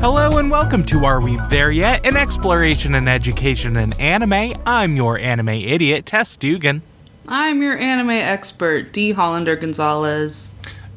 Hello and welcome to Are Weeb There Yet? An exploration and education in anime. I'm your anime idiot, Tess Dugan. I'm your anime expert, D. Hollander Gonzalez.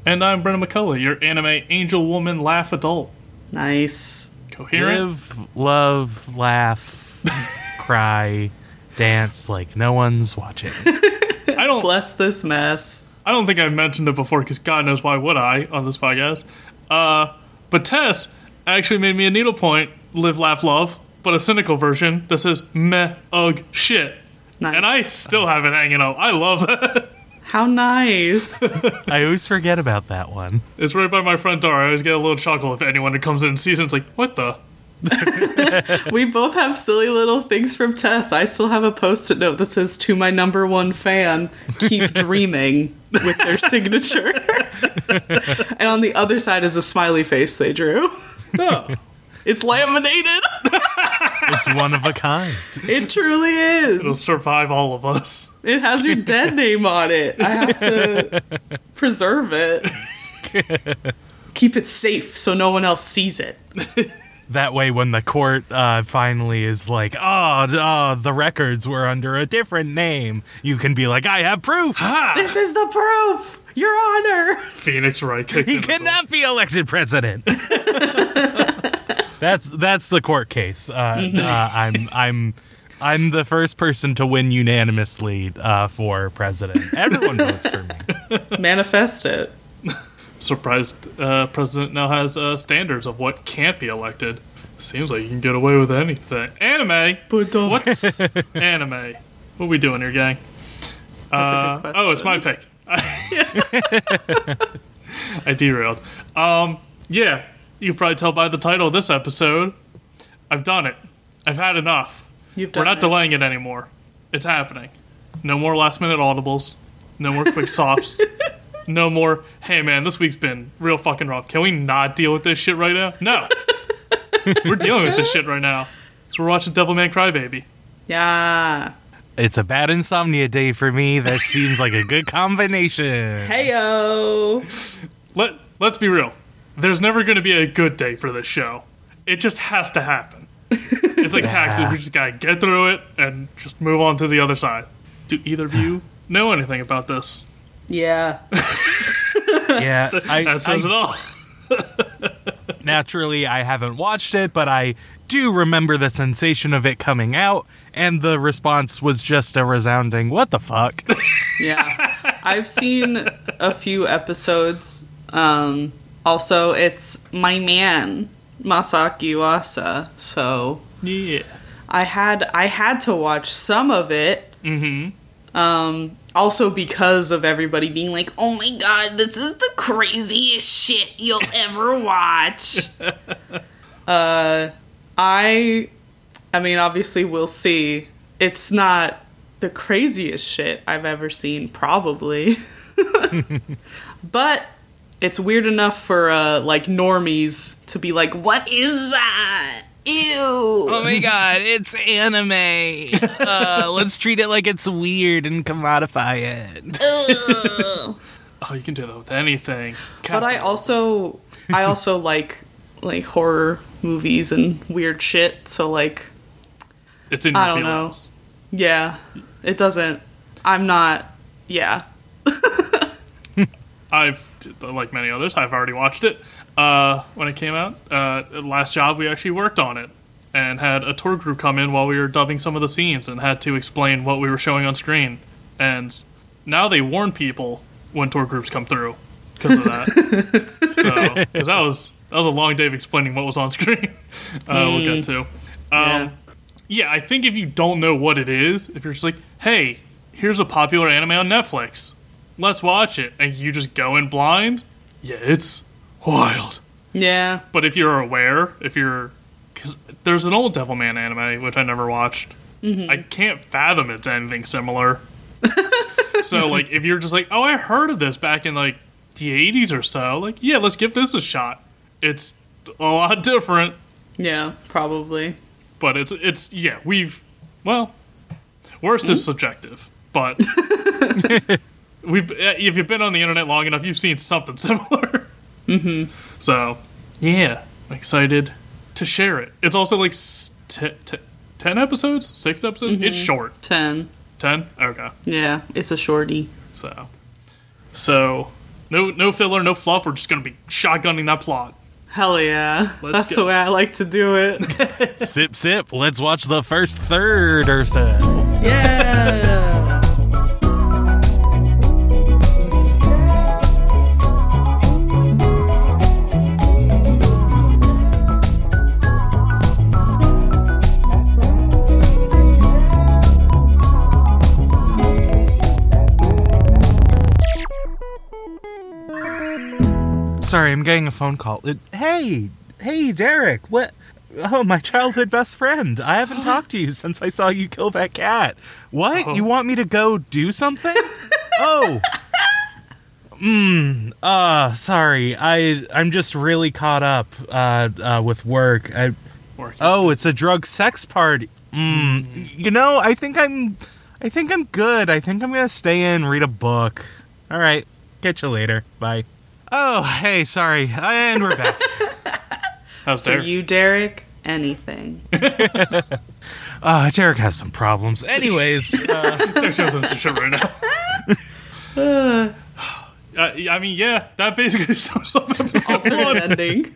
And I'm Brenna McCullough, your anime angel woman laugh adult. Nice. Coherent? Live, love, laugh, cry, dance like no one's watching. I don't Bless this mess. I don't think I've mentioned it before because God knows why would I on this podcast. Uh, but Tess actually made me a needlepoint live, laugh, love, but a cynical version that says meh, ugh, shit. Nice. And I still have it hanging up. I love that. How nice. I always forget about that one. It's right by my front door. I always get a little chuckle if anyone that comes in and sees it. It's like, what the? we both have silly little things from Tess. I still have a post it note that says, To my number one fan, keep dreaming with their signature. and on the other side is a smiley face they drew. No. It's laminated. It's one of a kind. It truly is. It'll survive all of us. It has your dead name on it. I have to preserve it. Keep it safe so no one else sees it. That way, when the court uh, finally is like, oh, oh, the records were under a different name, you can be like, I have proof. This is the proof, Your Honor. Phoenix Wright He in the door. cannot be elected president. that's that's the court case. Uh, uh, I'm I'm I'm the first person to win unanimously uh, for president. Everyone votes for me. Manifest it. surprised uh, president now has uh, standards of what can't be elected. Seems like you can get away with anything. Anime. But What's anime? What we doing here, gang? That's a Uh, good oh, it's my pick. I derailed. Um, yeah, you probably tell by the title of this episode. I've done it. I've had enough. You've done We're not it. delaying it anymore. It's happening. No more last minute audibles. No more quick sops. no more, hey man, this week's been real fucking rough. Can we not deal with this shit right now? No. we're dealing with this shit right now. So we're watching devil Devilman Crybaby. Yeah. It's a bad insomnia day for me. That seems like a good combination. Heyo. Let, let's be real. There's never going to be a good day for this show. It just has to happen. It's like taxes. We just got to get through it and just move on to the other side. Do either of you know anything about this? Yeah. Yeah, I, That says I- it all. naturally I haven't watched it, but I do remember the sensation of it coming out, and the response was just a resounding "What the fuck." Yeah. I've seen a few episodes. Um, also, it's my man, Masaaki Yuasa. So Yeah. I had I had to watch some of it. Mm-hmm. Um, also because of everybody being like, "Oh my god, this is the craziest shit you'll ever watch." uh, I, I mean, obviously we'll see. It's not the craziest shit I've ever seen, probably, but it's weird enough for uh, like normies to be like, "What is that?" Ew. oh my god, it's anime. Uh, let's treat it like it's weird and commodify it. Oh, you can do that with anything. But I also I also like like horror movies and weird shit. So like It's in your I don't know. yeah, it doesn't. I'm not. Yeah. I've, like many others, I've already watched it uh, when it came out. Uh, last job, we actually worked on it and had a tour group come in while we were dubbing some of the scenes and had to explain what we were showing on screen. And now they warn people when tour groups come through because of that. so, because that was that was a long day of explaining what was on screen. Uh, We'll get to. Um, Yeah. yeah, I think if you don't know what it is, if you're just like, hey, here's a popular anime on Netflix, let's watch it, and you just go in blind, yeah, it's wild. Yeah. But if you're aware, if you're. Because there's an old Devilman anime, which I never watched. Mm-hmm. I can't fathom it's anything similar. so like if you're just like, oh, I heard of this back in like the 80s or so, like yeah, let's give this a shot. It's a lot different, Yeah, probably. but it's it's yeah, we've well, worst is hmm? subjective, but we've if you've been on the internet long enough, you've seen something similar. Mm-hmm. So yeah, I'm excited to share it. It's also like s- t- t- ten episodes, six episodes. It's short. Ten. Ten. Okay. Yeah, it's a shorty. So, so no no filler, no fluff. We're just gonna be shotgunning that plot. Hell yeah. Let's That's go. the way I like to do it. Sip, sip. Let's watch the first third or so. yeah. Sorry, I'm getting a phone call. It, hey, hey, Derek. What? Oh, my childhood best friend. I haven't talked to you since I saw you kill that cat. What? Oh. You want me to go do something? oh. Mm. Uh, sorry. I I'm just really caught up uh, uh with work. I Working. Oh, it's a drug sex party. Mm. You know, I think I'm I think I'm good. I think I'm going to stay in, read a book. All right. Catch you later. Bye. Oh, hey, sorry. And we're back. How's For there? you, Derek, anything. Uh, Derek has some problems. Anyways, uh, There's nothing to show right now. Uh, I mean, yeah, that basically sums up episode Alternate one. ending.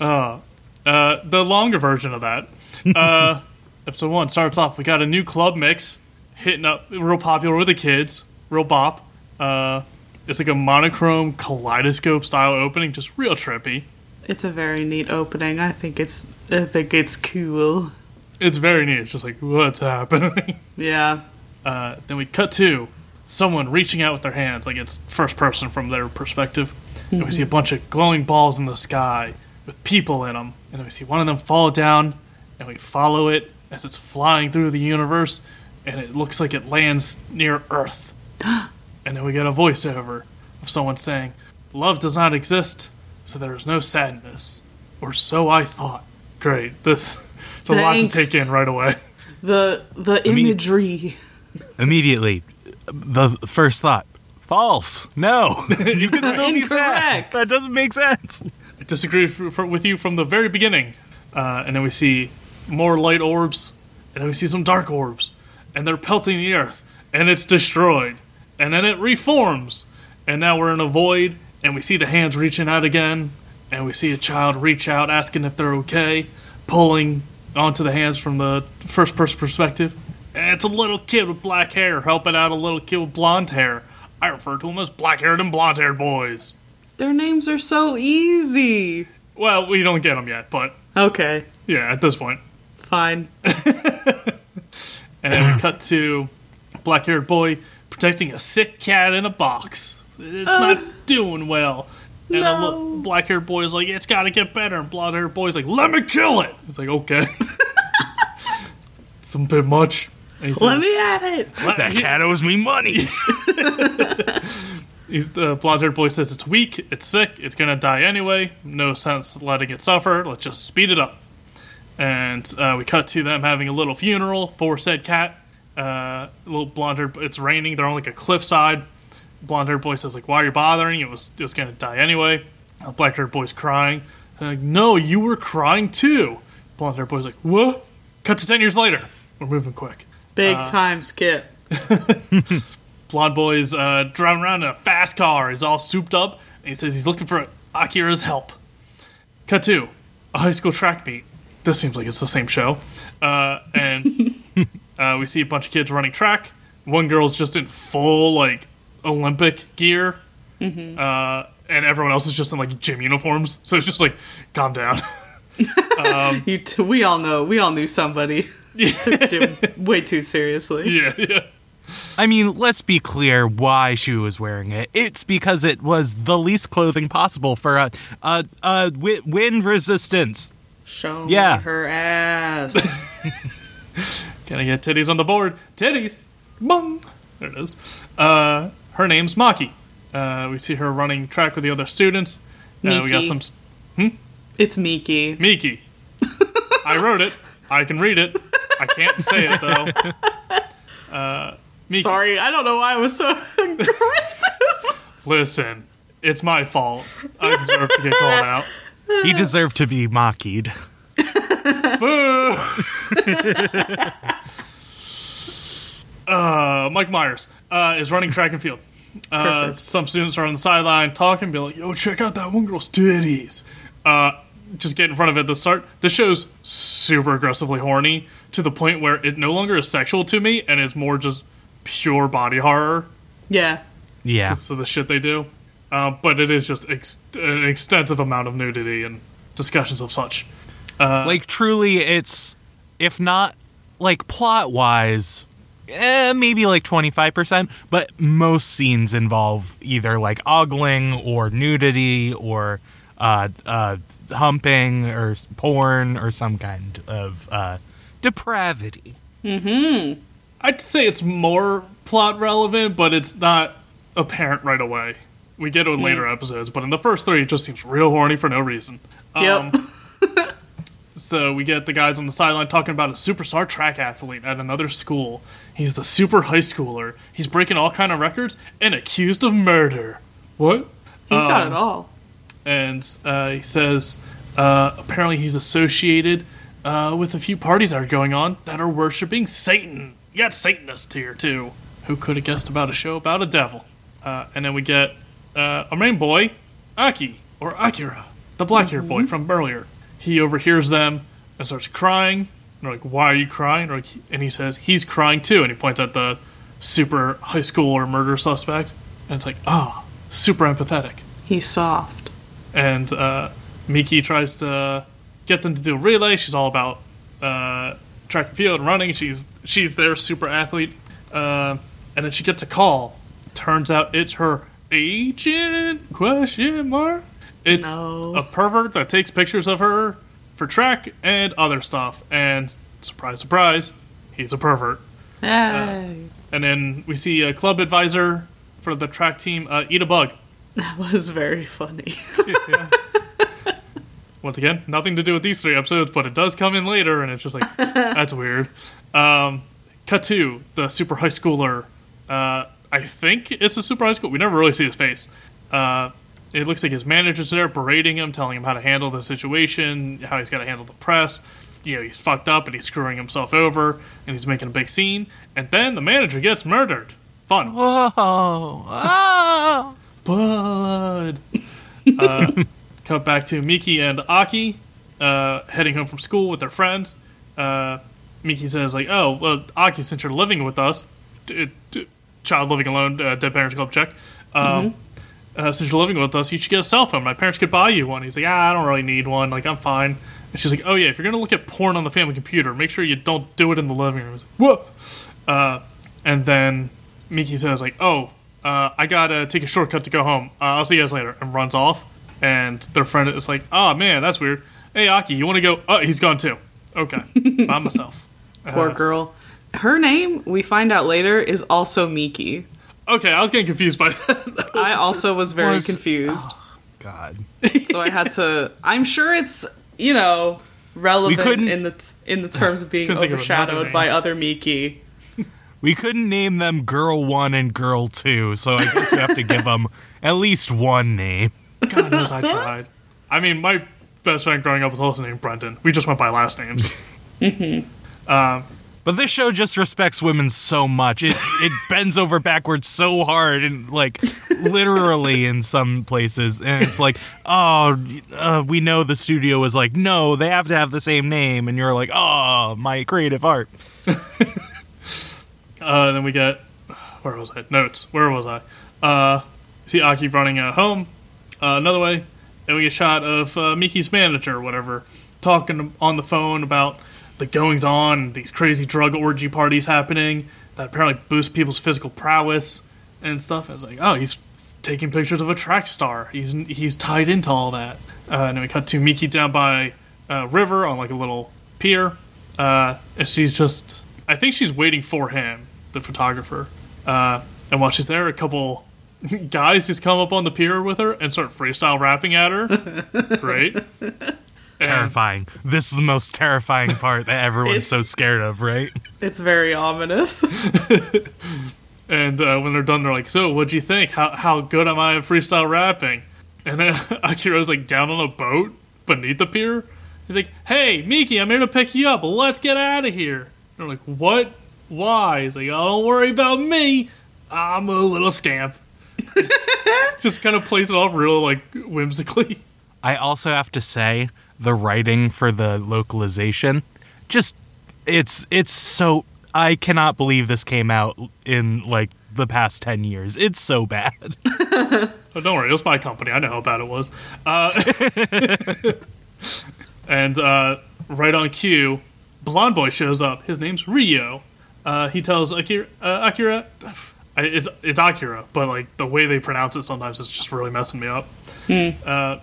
Uh, the longer version of that. Uh, episode one starts off. We got a new club mix hitting up, real popular with the kids, real bop. Uh, it's like a monochrome kaleidoscope style opening, just real trippy. It's a very neat opening. I think it's I think it's cool. It's very neat. It's just like, what's happening? Yeah. Uh, then we cut to someone reaching out with their hands, like it's first person from their perspective. And we see a bunch of glowing balls in the sky with people in them. And then we see one of them fall down, and we follow it as it's flying through the universe, and it looks like it lands near Earth. and then we get a voiceover of someone saying, Love does not exist, so there is no sadness. Or so I thought. Great. This. It's a The lot to take in right away. The the mean- imagery. immediately, the first thought false. No. you can still be sad. Incorrect. That doesn't make sense. I disagree f- f- with you from the very beginning. Uh, and then we see more light orbs, and then we see some dark orbs, and they're pelting the earth, and it's destroyed, and then it reforms, and now we're in a void, and we see the hands reaching out again, and we see a child reach out asking if they're okay, pulling onto the hands from the first person perspective, and it's a little kid with black hair helping out a little kid with blonde hair. I refer to them as black haired and blonde haired boys. Their names are so easy. Well, we don't get them yet, but Okay. yeah, at this point. Fine. And then we cut to black haired boy protecting a sick cat in a box. It's not doing well. And the no. black haired boy is like, it's got to get better. And blonde haired boy is like, let me kill it. It's like, okay. It's a bit much. He says, Let me at it. That cat owes me money. He's the blonde haired boy says it's weak, it's sick, it's gonna die anyway. No sense letting it suffer. Let's just speed it up. And uh, we cut to them having a little funeral for said cat. Uh, a little blonde haired. It's raining. They're on like a cliffside. Blonde haired boy says like, "Why are you bothering? It was it was gonna die anyway." Uh, Black haired boy's crying. They're like, "No, you were crying too." Blonde haired boy's like, "What?" Cut to ten years later. We're moving quick. Big Uh, time skip. Blonde boy's uh, driving around in a fast car. He's all souped up, and he says he's looking for Akira's help. Cut to a high school track meet. This seems like it's the same show. Uh, and uh, we see a bunch of kids running track. One girl's just in full like Olympic gear, uh, and everyone else is just in like gym uniforms. So it's just like, calm down. You t- we all know. We all knew somebody took gym way too seriously. yeah, yeah. I mean, let's be clear why she was wearing it. It's because it was the least clothing possible for a a, a wi- wind resistance. Show Yeah. me her ass. Can I get titties on the board? Titties. Bung. There it is. Uh, her name's Maki. Uh, we see her running track with the other students. Uh, we got Miki. some s- It's Miki. Miki. I wrote it. I can read it. I can't say it though. Uh, Miki. Sorry, I don't know why I was so aggressive. Listen, it's my fault. I deserve to get called out. He deserved to be mocked. Boo! uh, Mike Myers uh, is running track and field. Uh, some students are on the sideline talking, be like, "Yo, check out that one girl's titties." Uh, just get in front of it at the start. This show's super aggressively horny to the point where it no longer is sexual to me, and it's more just pure body horror. Yeah. Yeah. So the shit they do, uh, but it is just ex- an extensive amount of nudity and discussions of such. like truly it's if not like plot wise eh, maybe like 25% but most scenes involve either like ogling or nudity or uh, uh, humping or porn or some kind of uh, depravity I'd say it's more plot relevant, but it's not apparent right away. We get it in later episodes, but in the first three, it just seems real horny for no reason. Yep. So we get the guys on the sideline talking about a superstar track athlete at another school. He's the super high schooler. He's breaking all kind of records and accused of murder. What? He's got Um, it all. and uh, he says uh, apparently he's associated uh, with a few parties that are going on that are worshiping Satan. You got Satanists here too. Who could have guessed about a show about a devil? Uh, and then we get uh, a main boy, Aki or Akira, the black-haired boy from earlier. He overhears them and starts crying. And they're like, "Why are you crying?" Like, and he says he's crying too, and he points at the super high schooler murder suspect, and it's like, "Ah, super empathetic." He's soft. and uh, Miki tries to get them to do a relay. She's all about uh, track and field and running. She's she's their super athlete, uh, and then she gets a call. Turns out it's her agent? Question mark. It's No. a pervert that takes pictures of her for track and other stuff. And surprise, surprise, he's a pervert. Hey. And then we see a club advisor for the track team uh, eat a bug. that was very funny. Once again, nothing to do with these three episodes, but it does come in later, and it's just like that's weird. Um, cut to the super high schooler. Uh, I think it's a super high school. We never really see his face. Uh, it looks like his manager's there berating him, telling him how to handle the situation, how he's got to handle the press. You know, he's fucked up and he's screwing himself over, and he's making a big scene. And then the manager gets murdered. Fun. whoa oh. blood. uh, cut back to Miki and Aki uh, heading home from school with their friends. Uh, Miki says, like, oh, well, Aki, since you're living with us, d- d- child living alone, uh, Dead Parents Club check. Um, uh, since you're living with us, you should get a cell phone. My parents could buy you one. He's like, ah, I don't really need one. Like, I'm fine. And she's like, oh, yeah, if you're going to look at porn on the family computer, make sure you don't do it in the living room. Like, Whoa. Uh, and then Miki says, like, oh, uh, I gotta take a shortcut to go home. Uh, I'll see you guys later. And runs off. And their friend is like, oh, man, that's weird. Hey, Aki, you want to go? Oh, he's gone too. Okay. By myself. Poor Uh, girl. Her name, we find out later, is also Miki. Okay, I was getting confused by that. I also was very Was- confused. Oh, god so I had to. I'm sure it's you know relevant in the in the terms of being Couldn't of overshadowed by other Miki. we couldn't name them girl 1 and girl 2 so i guess we have to give them at least one name God knows I tried. I mean, my best friend growing up was also named Brendan. We just went by last names. Mm-hmm. Um, But this show just respects women so much. It it bends over backwards so hard and like literally in some places. And it's like, oh, uh, we know the studio is like, no, they have to have the same name. And you're like, oh, my creative art. Uh, then we get where was I? Notes. Where was I? Uh, see Aki running uh, home uh, another way. and we get a shot of uh, Miki's manager, or whatever, talking on the phone about the goings on, these crazy drug orgy parties happening that apparently boost people's physical prowess and stuff. I was like, oh, he's taking pictures of a track star. He's he's tied into all that. Uh, and then we cut to Miki down by a river on like a little pier, uh, and she's just. I think she's waiting for him, the photographer. Uh, and while she's there, a couple guys just come up on the pier with her and start freestyle rapping at her. Great. And- Terrifying. This is the most terrifying part that everyone's so scared of, right? It's very ominous. And uh, when they're done, they're like, "So, what'd you think? How how good am I at freestyle rapping?" And then Akira's like down on a boat beneath the pier. He's like, "Hey, Miki, I'm here to pick you up. Let's get out of here." And they're like, "What? Why?" He's like, "Oh, don't worry about me. I'm a little scamp." Just kind of plays it off real like whimsically. I also have to say the writing for the localization just it's it's so I cannot believe this came out in like the past 10 years. It's so bad. Oh, don't worry, it was my company. I know how bad it was. Uh, and uh, right on cue, blonde boy shows up. His name's Ryo. Uh, he tells Akira, uh, Akira, it's it's Akira, but like the way they pronounce it sometimes is just really messing me up. Uh,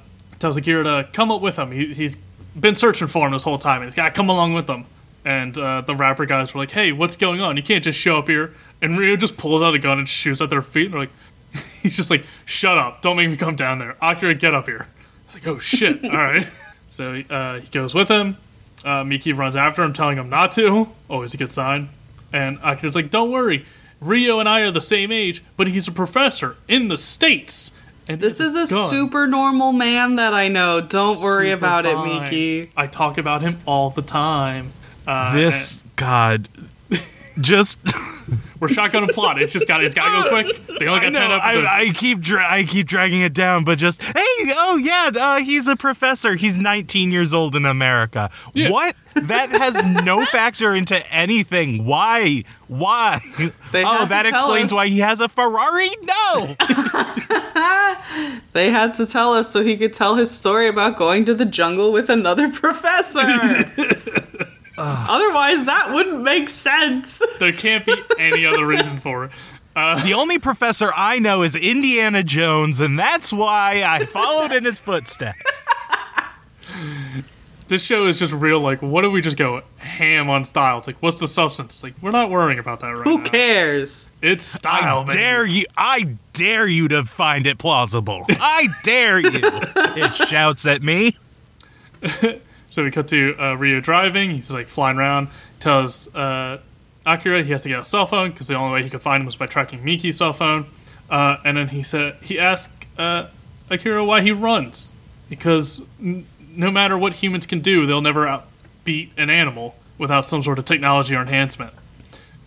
tells Akira to come up with him. He, he's been searching for him this whole time, and he's got to come along with them. And uh, the rapper guys were like, "Hey, what's going on? You can't just show up here." And Ryo just pulls out a gun and shoots at their feet. And they're like, he's just like, "Shut up! Don't make me come down there." Akira, get up here. It's like, "Oh shit! All right." So uh, he goes with him. Uh, Miki runs after him, telling him not to. Always a good sign. And Akira's like, "Don't worry, Ryo and I are the same age, but he's a professor in the states." And This is a gun. super normal man that I know. Don't worry Super about it, fine. Miki. I talk about him all the time. Uh, this god just we're shotgun and plot. It's just got it's got to go quick. They only I got know, ten episodes. I, I keep dra- I keep dragging it down, but just hey, oh yeah, uh, he's a professor. He's 19 years old in America. Yeah. What? That has no factor into anything. Why? Why? They oh, that explains us. why he has a Ferrari. No. They had to tell us so he could tell his story about going to the jungle with another professor. Otherwise, that wouldn't make sense. there can't be any other reason for it. Uh, the only professor I know is Indiana Jones, and that's why I followed in his footsteps. This show is just real. Like, what do we just go ham on style? It's like, what's the substance? It's like, we're not worrying about that right Who now. cares? It's style. I baby. dare you! I dare you to find it plausible. I dare you! It shouts at me. So we cut to uh, Ryo driving. He's like flying around. Tells uh, Akira he has to get a cell phone because the only way he could find him was by tracking Miki's cell phone. Uh, and then he said he asked uh, Akira why he runs because n- no matter what humans can do, they'll never outbeat an animal without some sort of technology or enhancement.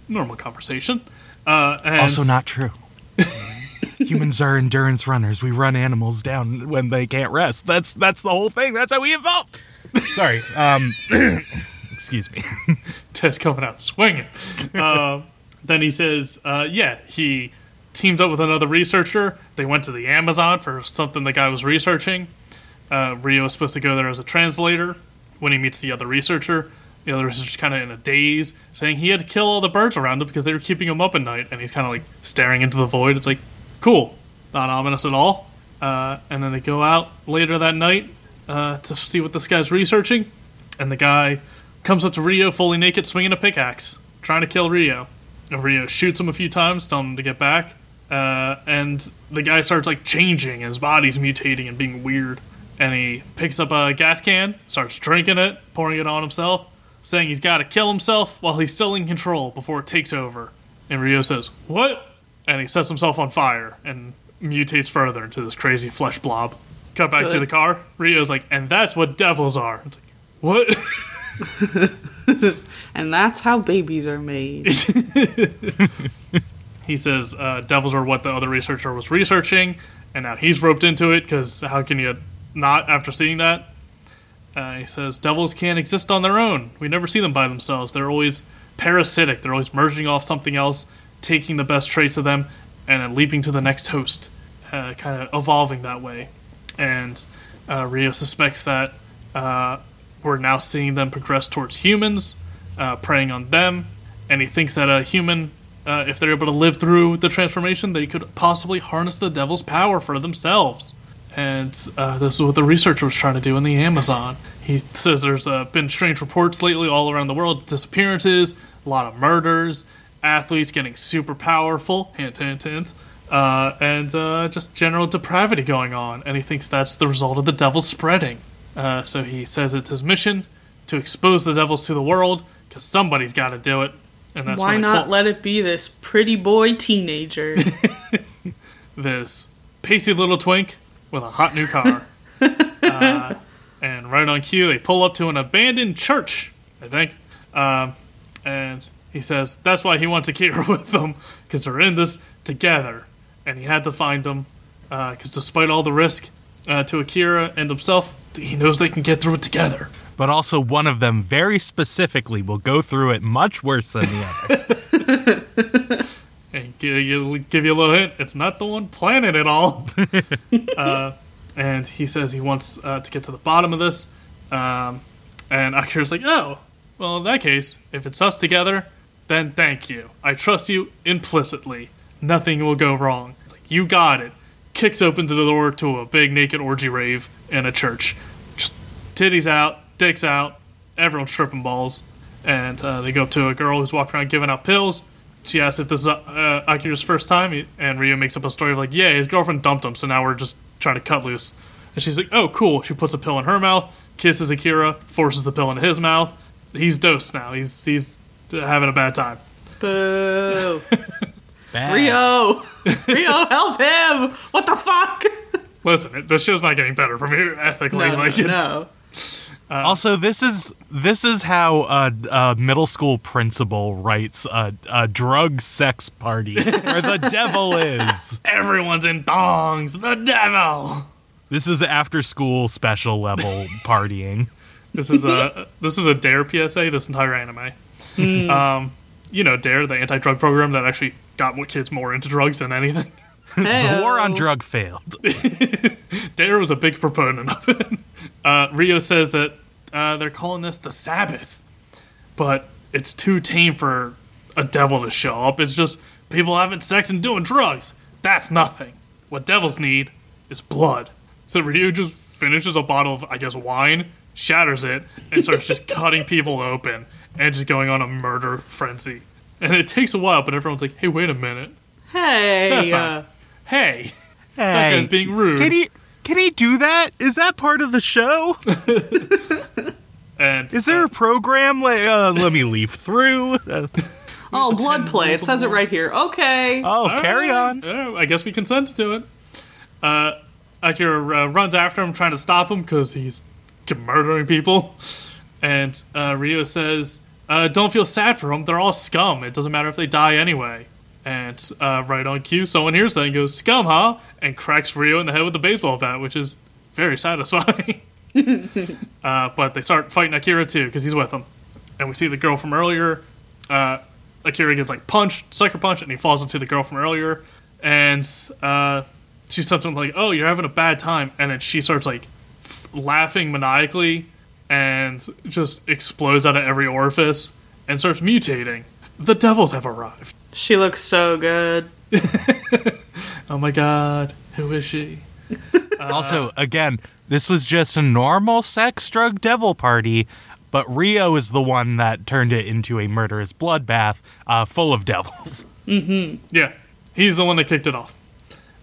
Normal conversation. Uh, Also, not true. Humans are endurance runners. We run animals down when they can't rest. That's that's the whole thing. That's how we evolved. Sorry. Um, excuse me. Ted's coming out swinging. uh, then he says, uh, yeah, he teamed up with another researcher. They went to the Amazon for something the guy was researching. Uh, Ryo is supposed to go there as a translator. When he meets the other researcher, the other researcher's kind of in a daze, saying he had to kill all the birds around him because they were keeping him up at night. And he's kind of like staring into the void. It's like, cool, not ominous at all. Uh, and then they go out later that night uh, to see what this guy's researching. And the guy comes up to Ryo fully naked, swinging a pickaxe, trying to kill Ryo. And Ryo shoots him a few times, telling him to get back. Uh, and the guy starts like changing, his body's mutating and being weird. And he picks up a gas can, starts drinking it, pouring it on himself, saying he's got to kill himself while he's still in control before it takes over. And Ryo says, "What?" And he sets himself on fire and mutates further into this crazy flesh blob. Cut back to the car. Ryo's like, "And that's what devils are." It's like, what? And that's how babies are made. he says uh, devils are what the other researcher was researching, and now he's roped into it because how can you not after seeing that? Uh, he says devils can't exist on their own. We never see them by themselves. They're always parasitic. They're always merging off something else, taking the best traits of them, and then leaping to the next host, uh, kind of evolving that way. And uh, Ryo suspects that uh, we're now seeing them progress towards humans, uh, preying on them, and he thinks that a human, uh, if they're able to live through the transformation, they could possibly harness the devil's power for themselves. And uh, this is what the researcher was trying to do in the Amazon. He says there's uh, been strange reports lately all around the world, disappearances, a lot of murders, athletes getting super powerful, hint, hint, hint, uh, and uh, just general depravity going on. And he thinks that's the result of the devil spreading. Uh, so he says it's his mission to expose the devils to the world because somebody's got to do it. And that's Why not let it be this pretty boy teenager? this pasty little twink with a hot new car. uh, and right on cue, they pull up to an abandoned church, I think. Um, and he says that's why he wants to keep her with them, because they're in this together. And he had to find them, because despite all the risk uh, to Akira and himself, he knows they can get through it together. But also, one of them very specifically will go through it much worse than the other. and give you, give you a little hint, it's not the one planning it all. uh, and he says he wants uh, to get to the bottom of this. Um, and Akira's like, oh, well, in that case, if it's us together, then thank you. I trust you implicitly. Nothing will go wrong. You got it. Kicks open the door to a big naked orgy rave in a church. Just titties out, dicks out, everyone's tripping balls. And uh, they go up to a girl who's walking around giving out pills. She asks if this is uh, Akira's first time, and Ryo makes up a story of like, yeah, his girlfriend dumped him, so now we're just trying to cut loose. And she's like, oh, cool. She puts a pill in her mouth, kisses Akira, forces the pill into his mouth. He's dosed now. He's he's having a bad time. Boo! Bad. Ryo! Ryo, help him! What the fuck? Listen, it, the show's not getting better from here ethically. No, like no, it's no. Also, this is this is how a, a middle school principal writes a, a drug sex party where the devil is. everyone's in thongs. The devil. This is after school special level partying. This is a this is a Dare PSA. This entire anime. Um, you know, Dare, the anti-drug program that actually got more kids more into drugs than anything. The war on Heyo. drug failed. Dare was a big proponent of it. Uh, Ryo says that uh, they're calling this the Sabbath, but it's too tame for a devil to show up. It's just people having sex and doing drugs. That's nothing. What devils need is blood. So Ryu just finishes a bottle of, I guess, wine, shatters it, and starts just cutting people open and just going on a murder frenzy. And it takes a while, but everyone's like, hey, wait a minute. Hey! That's uh, not- Hey, that guy's being rude. Can he can he do that? Is that part of the show? and Is there uh, a program? Like, uh, let me leaf through. Oh, blood play. It says it right here. Okay. oh, All carry right. on. I guess we consented to it. Uh, Akira uh, runs after him, trying to stop him because he's murdering people. And uh, Ryo says, uh, "Don't feel sad for them. They're all scum. It doesn't matter if they die anyway." And uh, right on cue, someone hears that and goes, "Scum, huh?" and cracks Ryo in the head with a baseball bat, which is very satisfying. uh, but they start fighting Akira too because he's with them, and we see the girl from earlier. Uh, Akira gets like punched, sucker punch, and he falls into the girl from earlier. And uh, she says something like, "Oh, you're having a bad time," and then she starts like f- laughing maniacally and just explodes out of every orifice and starts mutating. The devils have arrived. She looks so good. Oh my god, who is she? Also, again, this was just a normal sex drug devil party, but Ryo is the one that turned it into a murderous bloodbath uh, full of devils. Yeah, he's the one that kicked it off.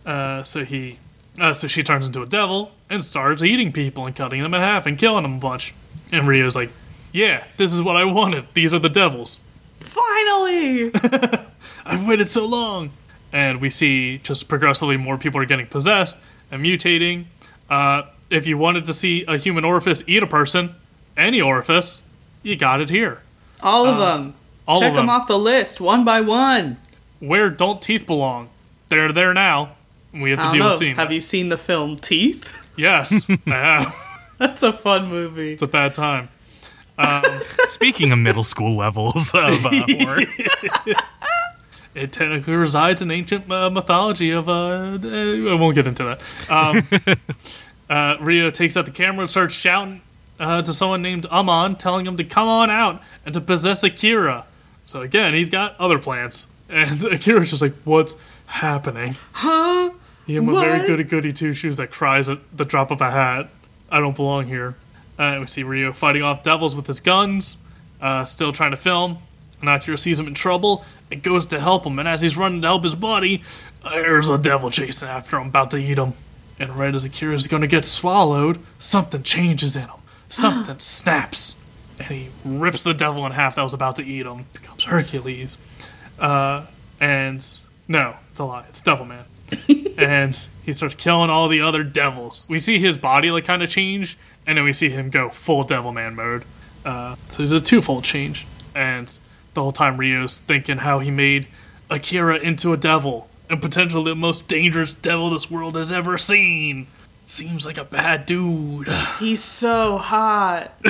Uh, so he, uh, so she turns into a devil and starts eating people and cutting them in half and killing them a bunch. And Ryo's like, "Yeah, this is what I wanted. These are the devils. Finally! I've waited so long." And we see just progressively more people are getting possessed and mutating. Uh, if you wanted to see a human orifice eat a person, any orifice, you got it here. All of them. all Check of them them. off the list, one by one. Where don't teeth belong? They're there now. And We have to deal know. with seeing. Have you seen the film Teeth? Yes, I have. That's a fun movie. It's a bad time. Speaking of middle school levels of uh, horror, It technically resides in ancient uh, mythology of. Uh, uh, I won't get into that. Um, uh, Ryo takes out the camera and starts shouting uh, to someone named Amon, telling him to come on out and to possess Akira. So again, he's got other plans, and Akira's just like, "What's happening?" Huh? Yeah, I'm a very goody goody two shoes that cries at the drop of a hat. I don't belong here. Uh, we see Ryo fighting off devils with his guns, uh, still trying to film. and Akira sees him in trouble and goes to help him. And as he's running to help his buddy, there's a devil chasing after him, about to eat him. And right as Akira's going to get swallowed, something changes in him. Something snaps. And he rips the devil in half that was about to eat him. Becomes Hercules. Uh, and no, it's a lie. It's Devil Man. and he starts killing all the other devils. We see his body like kind of change, and then we see him go full Devil Man mode. Uh, so there's a twofold change. And the whole time Ryo's thinking how he made Akira into a devil and potentially the most dangerous devil this world has ever seen. Seems like a bad dude. He's so hot.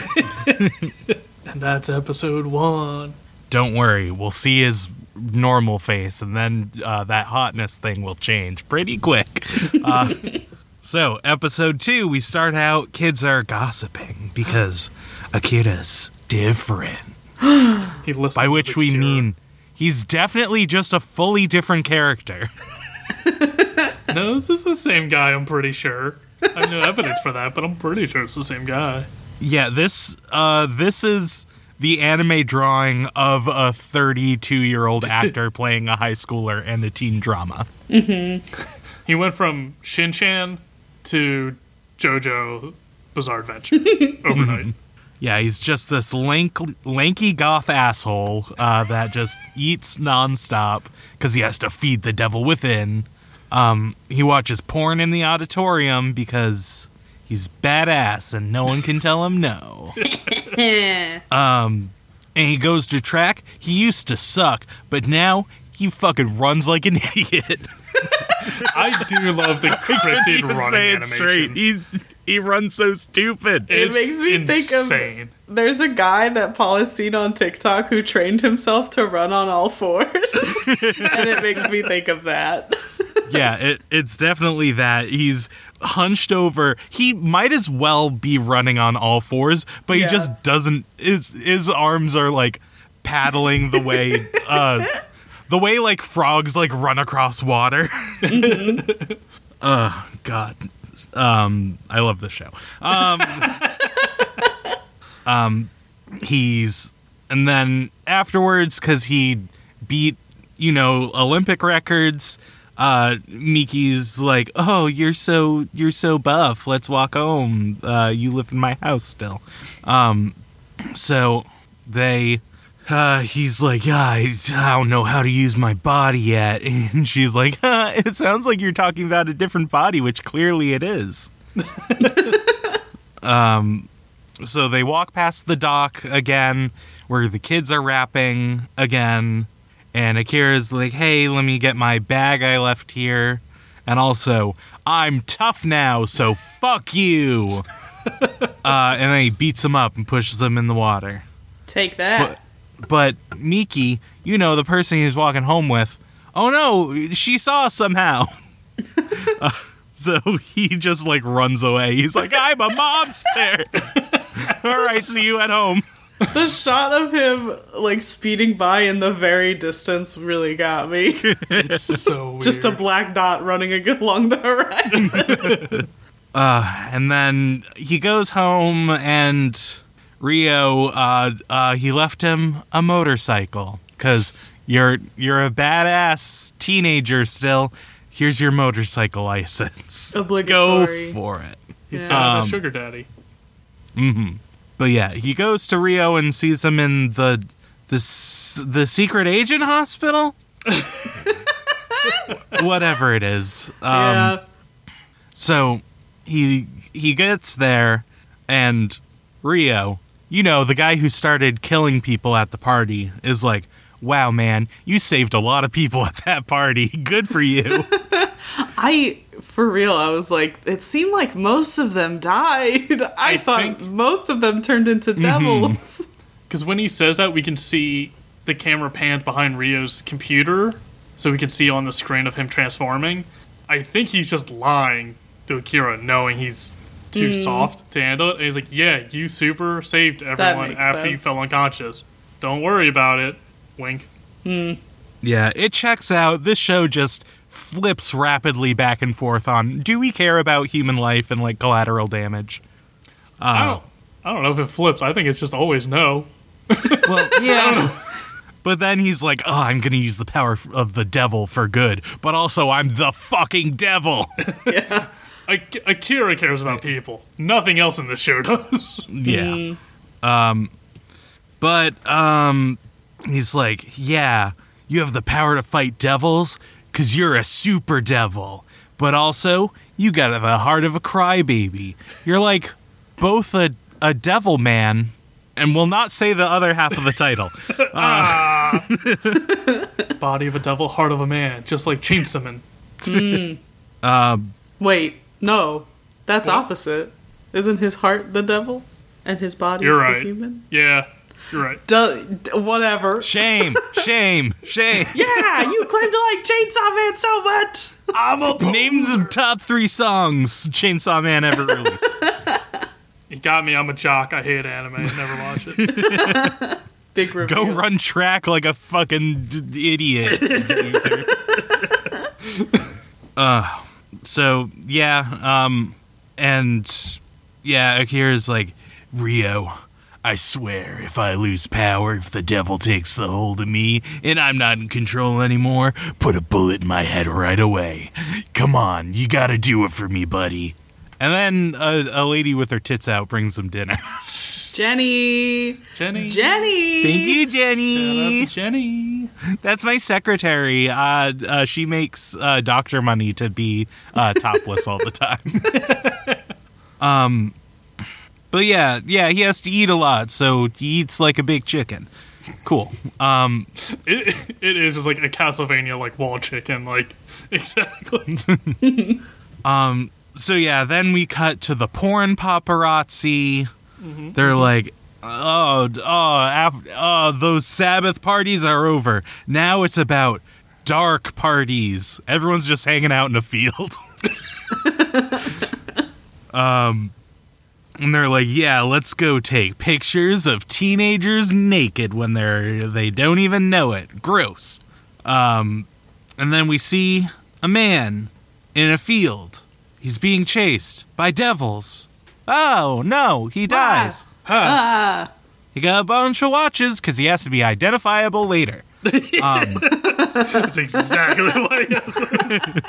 And that's episode one. Don't worry, we'll see his normal face, and then uh, that hotness thing will change pretty quick. Uh, so, episode two, we start out. Kids are gossiping because Akira's different. He By which we mean he's definitely just a fully different character. No, this is the same guy, I'm pretty sure. I have no evidence for that, but I'm pretty sure it's the same guy. Yeah, this uh this is the anime drawing of a 32 year old actor playing a high schooler and a teen drama. He went from Shin Chan to JoJo Bizarre Adventure overnight. Yeah, he's just this lank, lanky goth asshole uh, that just eats nonstop because he has to feed the devil within. Um, he watches porn in the auditorium because he's badass and no one can tell him no. Um, and he goes to track. He used to suck, but now he fucking runs like an idiot. I do love the cryptid running animation. He he runs so stupid. It It's makes me think of- insane. There's a guy that Paul has seen on TikTok who trained himself to run on all fours. and it makes me think of that. Yeah, it, it's definitely that. He's hunched over. He might as well be running on all fours, but he Yeah. just doesn't. His his arms are like paddling the way, uh, the way like frogs like run across water. Oh God, um, I love this show. Um, um, he's and then afterwards because he beat you know Olympic records. Uh, Miki's like, "Oh, you're so you're so buff. Let's walk home. Uh, you live in my house still." Um, so they, uh, he's like, "Yeah, I, I don't know how to use my body yet," and she's like, huh, "It sounds like you're talking about a different body, which clearly it is." um, so they walk past the dock again, where the kids are rapping again. And Akira's like, hey, let me get my bag I left here. And also, I'm tough now, so fuck you. uh, and then he beats him up and pushes him in the water. Take that. But Miki, you know, the person he's walking home with, oh no, she saw somehow. Uh, so he just like runs away. He's like, I'm a monster. All right, see you at home. The shot of him like speeding by in the very distance really got me. It's so weird. Just a black dot running along the horizon. and then he goes home and Ryo uh, uh, he left him a motorcycle cuz you're you're a badass teenager still. Here's your motorcycle license. Obligatory. Go for it. He's Yeah. got Um, a sugar daddy. But yeah, he goes to Ryo and sees him in the the the secret agent hospital. Whatever it is. Um, yeah. So he he gets there, and Ryo, you know, the guy who started killing people at the party, is like, "Wow, man, you saved a lot of people at that party. Good for you." I for real, I was like, it seemed like most of them died. I, I thought think- most of them turned into devils. Because when he says that, we can see the camera pans behind Ryo's computer, so we can see on the screen of him transforming. I think he's just lying to Akira, knowing he's too Mm. soft to handle it. And he's like, "Yeah, you super saved everyone makes after you fell unconscious. Don't worry about it." Wink. yeah, it checks out. This show just flips rapidly back and forth on do we care about human life and like collateral damage? I don't. I don't know if it flips. I think it's just always no. Well, yeah. but then he's like, "Oh, I'm gonna use the power of the devil for good, but also I'm the fucking devil." Yeah. Ak- Akira cares about people. Nothing else in this show does. yeah. Um, but um, he's like, "Yeah, you have the power to fight devils because you're a super devil, but also you got the heart of a crybaby. You're like both a a devil man." And we'll not say the other half of the title. Ah. Body of a devil, heart of a man, just like Chainsaw Man. Hmm. Um, Wait, no. That's opposite. Isn't his heart the devil? And his body You're is right. the human? Yeah, you're right. Duh, d- whatever. Shame, shame, shame. Yeah, you claim to like Chainsaw Man so much. I'm a Name the top three songs Chainsaw Man ever released. You got me. I'm a jock. I hate anime. Never watch it. Big review. Go run track like a fucking d- idiot. loser. uh, so yeah, um, and yeah, Akira's like Ryo. I swear, if I lose power, if the devil takes the hold of me and I'm not in control anymore, put a bullet in my head right away. Come on, you gotta do it for me, buddy. And then a, a lady with her tits out brings them dinner. Jenny. Jenny. Jenny. Thank you, Shout out Jenny. Jenny. That's my secretary. Uh, uh, she makes uh, doctor money to be uh, topless all the time. um, but yeah, yeah, he has to eat a lot, so he eats like a big chicken. Cool. Um, It, it is just like a Castlevania like wall chicken. Like exactly. Um. So yeah, then we cut to the porn paparazzi. They're like, oh, oh, oh, those Sabbath parties are over. Now it's about dark parties. Everyone's just hanging out in a field. um, and they're like, yeah, let's go take pictures of teenagers naked when they're they don't even know it. Gross. Um, and then we see a man in a field. He's being chased by devils. Oh no, he dies. Ah. He got a bunch of watches because he has to be identifiable later. That's exactly what it is.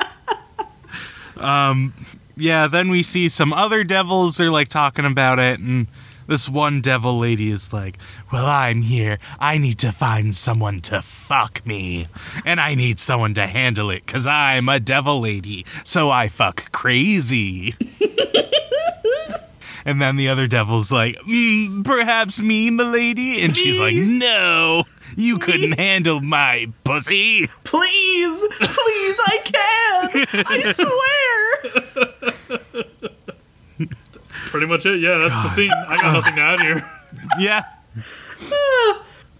Yeah, then we see some other devils. They're like talking about it, and this one devil lady is like, Well, I'm here. I need to find someone to fuck me. And I need someone to handle it because I'm a devil lady. So I fuck crazy. and then the other devil's like, mm, Perhaps me, milady? And she's like, No, you couldn't handle my pussy. Please, please, I can. I swear. That's pretty much it. Yeah, that's the scene. I got nothing to add here. yeah.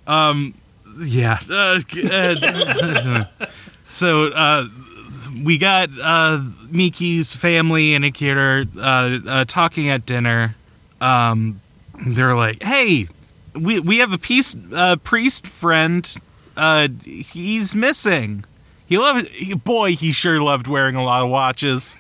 um. Yeah. Uh, uh, so uh, we got uh, Miki's family and Akira uh, uh, talking at dinner. Um, they're like, "Hey, we we have a peace uh, priest friend. Uh, he's missing. He loved. Boy, he sure loved wearing a lot of watches.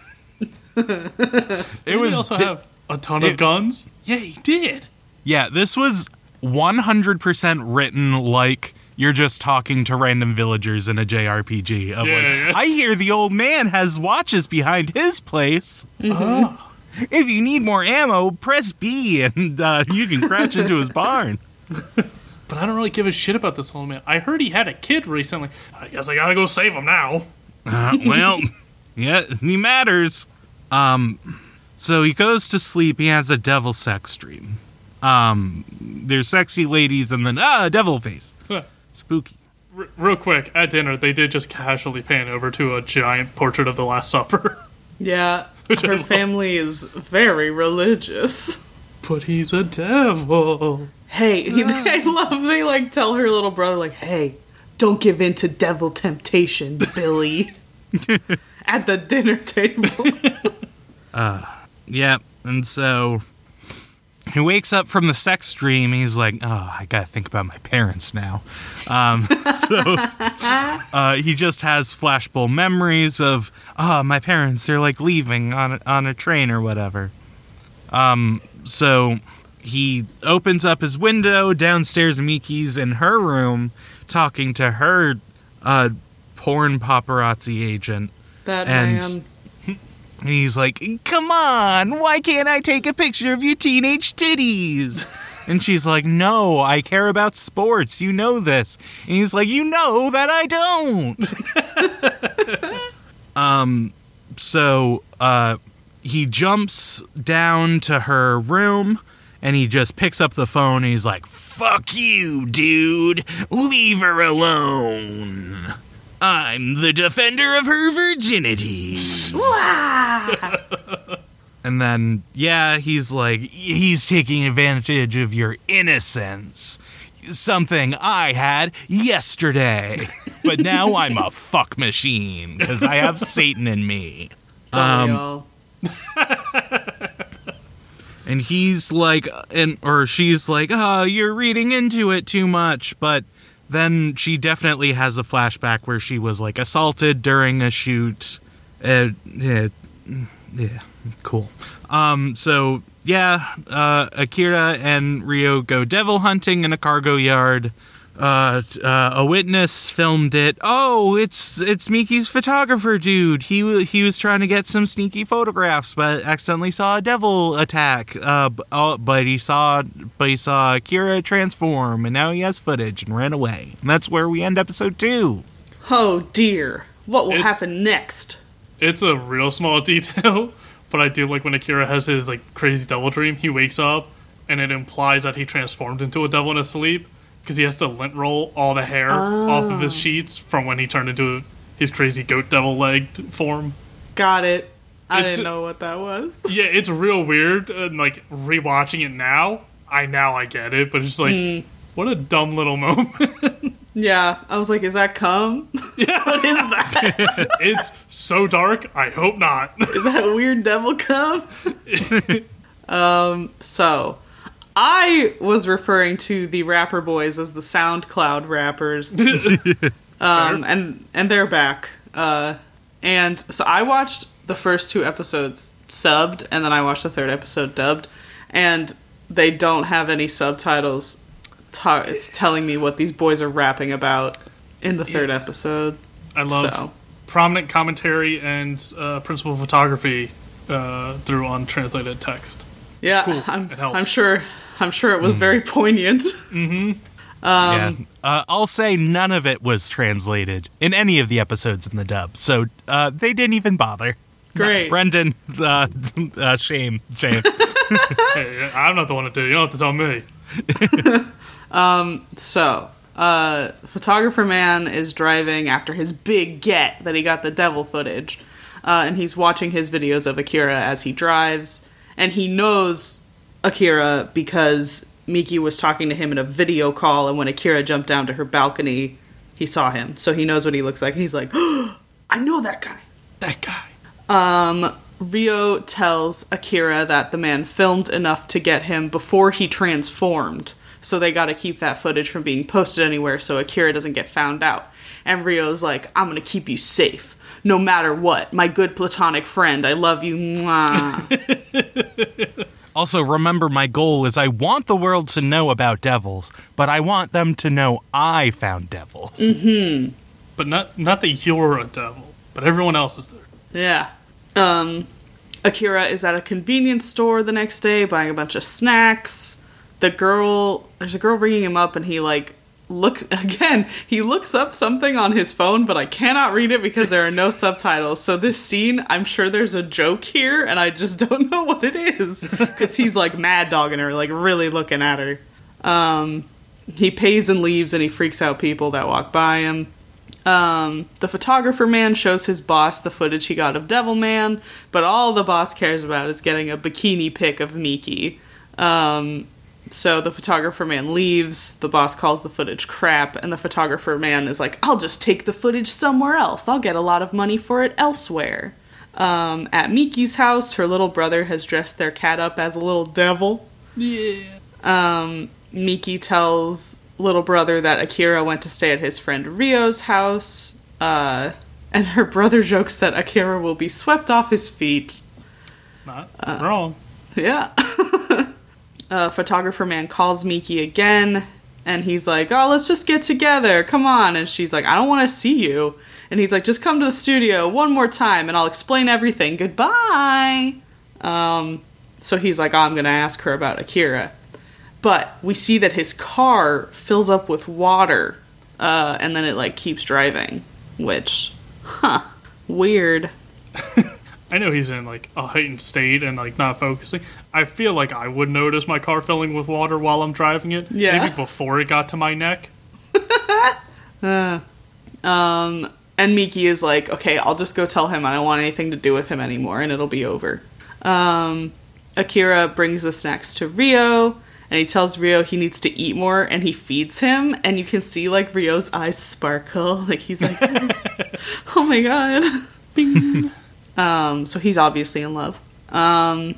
it Did was he also di- have a ton it- of guns? Yeah, he did. Yeah, this was 100% written like you're just talking to random villagers in a JRPG. Of Yeah, like, yeah. I hear the old man has watches behind his place. Oh. If you need more ammo, press B and uh, you can crash into his barn. But I don't really give a shit about this old man. I heard he had a kid recently. I guess I gotta go save him now. Uh, well, yeah, he matters. Um, so he goes to sleep. He has a devil sex dream. Um, there's sexy ladies and then ah, devil face. Huh. Spooky. R- real quick, at dinner, they did just casually pan over to a giant portrait of the Last Supper. Yeah, Which her family is very religious. but he's a devil. Hey, I love they like tell her little brother like, "Hey, don't give in to devil temptation, Billy." At the dinner table. uh, Yep. And so he wakes up from the sex dream. He's like, "Oh, I gotta think about my parents now." Um, so uh, he just has flashbulb memories of, "Oh, my parents. They're like leaving on a, on a train or whatever." Um, so he opens up his window downstairs. Miki's in her room, talking to her uh, porn paparazzi agent. That And- man. He's like, Come on, why can't I take a picture of your teenage titties? And she's like, No, I care about sports. You know this. And he's like, You know that I don't. um, so uh, he jumps down to her room and he just picks up the phone and he's like, Fuck you, dude. Leave her alone. I'm the defender of her virginity. And then, yeah, he's like, he's taking advantage of your innocence. Something I had yesterday. But now I'm a fuck machine because I have Satan in me. Don't we Um, all? And he's like, and or she's like, oh, you're reading into it too much. But then she definitely has a flashback where she was like assaulted during a shoot. Uh, yeah, yeah, cool. Um, so yeah, uh, Akira and Ryo go devil hunting in a cargo yard. Uh, uh, a witness filmed it. Oh, it's it's Miki's photographer dude. He he was trying to get some sneaky photographs, but accidentally saw a devil attack. Uh, b- oh, but he saw but he saw Akira transform, and now he has footage and ran away. And that's where we end episode two. Oh dear. What will It's- happen next? It's a real small detail, but I do like when Akira has his like crazy devil dream. He wakes up and it implies that he transformed into a devil in his sleep because he has to lint roll all the hair off of his sheets from when he turned into his crazy goat devil legged form. Got it. I It's didn't know what that was. Yeah, it's real weird. And like rewatching it now, I now I get it, but it's like what a dumb little moment. Yeah, I was like, is that cum? yeah, what is that? it's so dark. I hope not. is that weird devil cum? um, so I was referring to the rapper boys as the SoundCloud rappers. um, and and they're back. Uh, and so I watched the first two episodes subbed, and then I watched the third episode dubbed, and they don't have any subtitles. Ta- it's telling me what these boys are rapping about in the third episode. I love So prominent commentary and uh, principal photography uh, through untranslated text. yeah, cool. I'm, I'm sure. I'm sure it was very poignant. yeah, uh, I'll say none of it was translated in any of the episodes in the dub, so uh, they didn't even bother. Great. Brendan, uh, uh, shame, shame. hey, I'm not the one to do. it. You don't have to tell me. So, uh, photographer man is driving after his big get that he got the devil footage, uh, and he's watching his videos of Akira as he drives, and he knows Akira because Miki was talking to him in a video call, and when Akira jumped down to her balcony, he saw him, so he knows what he looks like, and he's like, "I know that guy." That guy. Um, Ryo tells Akira that the man filmed enough to get him before he transformed, so they gotta keep that footage from being posted anywhere so Akira doesn't get found out. And Ryo's like, I'm gonna keep you safe, no matter what. My good platonic friend, I love you. Mwah. Also, remember my goal is I want the world to know about devils, but I want them to know I found devils. Mm-hmm. But not not that you're a devil, but everyone else is there. yeah. Um, Akira is at a convenience store the next day buying a bunch of snacks. The girl, there's a girl ringing him up, and he like looks again. He looks up something on his phone, but I cannot read it because there are no subtitles. So this scene, I'm sure there's a joke here, and I just don't know what it is because he's like mad dogging her, like really looking at her. Um, he pays and leaves, and he freaks out people that walk by him. Um, the photographer man shows his boss the footage he got of Devil Man, but all the boss cares about is getting a bikini pic of Miki. Um, so the photographer man leaves, the boss calls the footage crap, and the photographer man is like, I'll just take the footage somewhere else. I'll get a lot of money for it elsewhere. Um, at Miki's house, her little brother has dressed their cat up as a little devil. Yeah. Um, Miki tells little brother that Akira went to stay at his friend Ryo's house, uh, and her brother jokes that Akira will be swept off his feet. Not wrong. Yeah. uh, photographer man calls Miki again, And he's like, "Oh, let's just get together. Come on." And she's like, "I don't want to see you." And he's like, "Just come to the studio one more time, and I'll explain everything. Goodbye." Um, so he's like, oh, "I'm gonna ask her about Akira." But we see that his car fills up with water, uh, and then it like keeps driving, which, huh, weird. I know he's in like a heightened state and like not focusing. I feel like I would notice my car filling with water while I'm driving it. Yeah. Maybe before it got to my neck. Um, and Miki is like, okay, I'll just go tell him I don't want anything to do with him anymore, and it'll be over. Um, Akira brings the snacks to Ryo, and he tells Ryo he needs to eat more, and he feeds him, and you can see like Ryo's eyes sparkle, like he's like, oh my god. Um, so he's obviously in love. Um,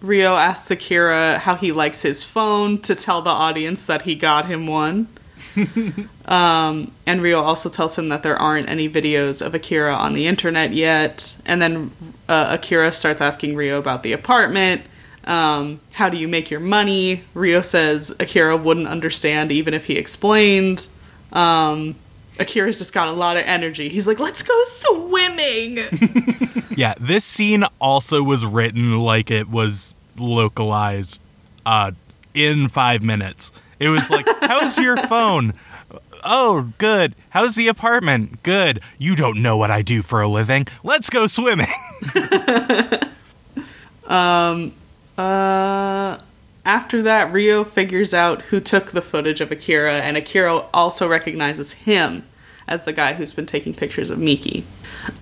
Ryo asks Akira how he likes his phone to tell the audience that he got him one. Um, and Ryo also tells him that there aren't any videos of Akira on the internet yet. And then uh, Akira starts asking Ryo about the apartment. Um, how do you make your money? Ryo says Akira wouldn't understand even if he explained. Um, Akira's just got a lot of energy. He's like, let's go swimming. Yeah, this scene also was written like it was localized uh, in five minutes. It was like, how's your phone? Oh, good. How's the apartment? Good. You don't know what I do for a living. Let's go swimming. Um, uh, after that, Ryo figures out who took the footage of Akira, and Akira also recognizes him as the guy who's been taking pictures of Miki.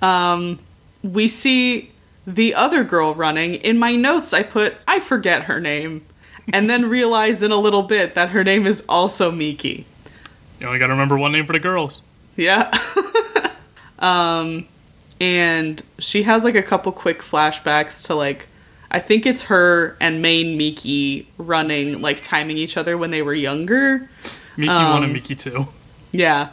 Um, we see the other girl running. In my notes, I put, I forget her name, and then realize in a little bit that her name is also Miki. You only got to remember one name for the girls. Yeah. um, and she has like a couple quick flashbacks to like, I think it's her and main Miki running, like timing each other when they were younger. Miki one and Miki two. Yeah.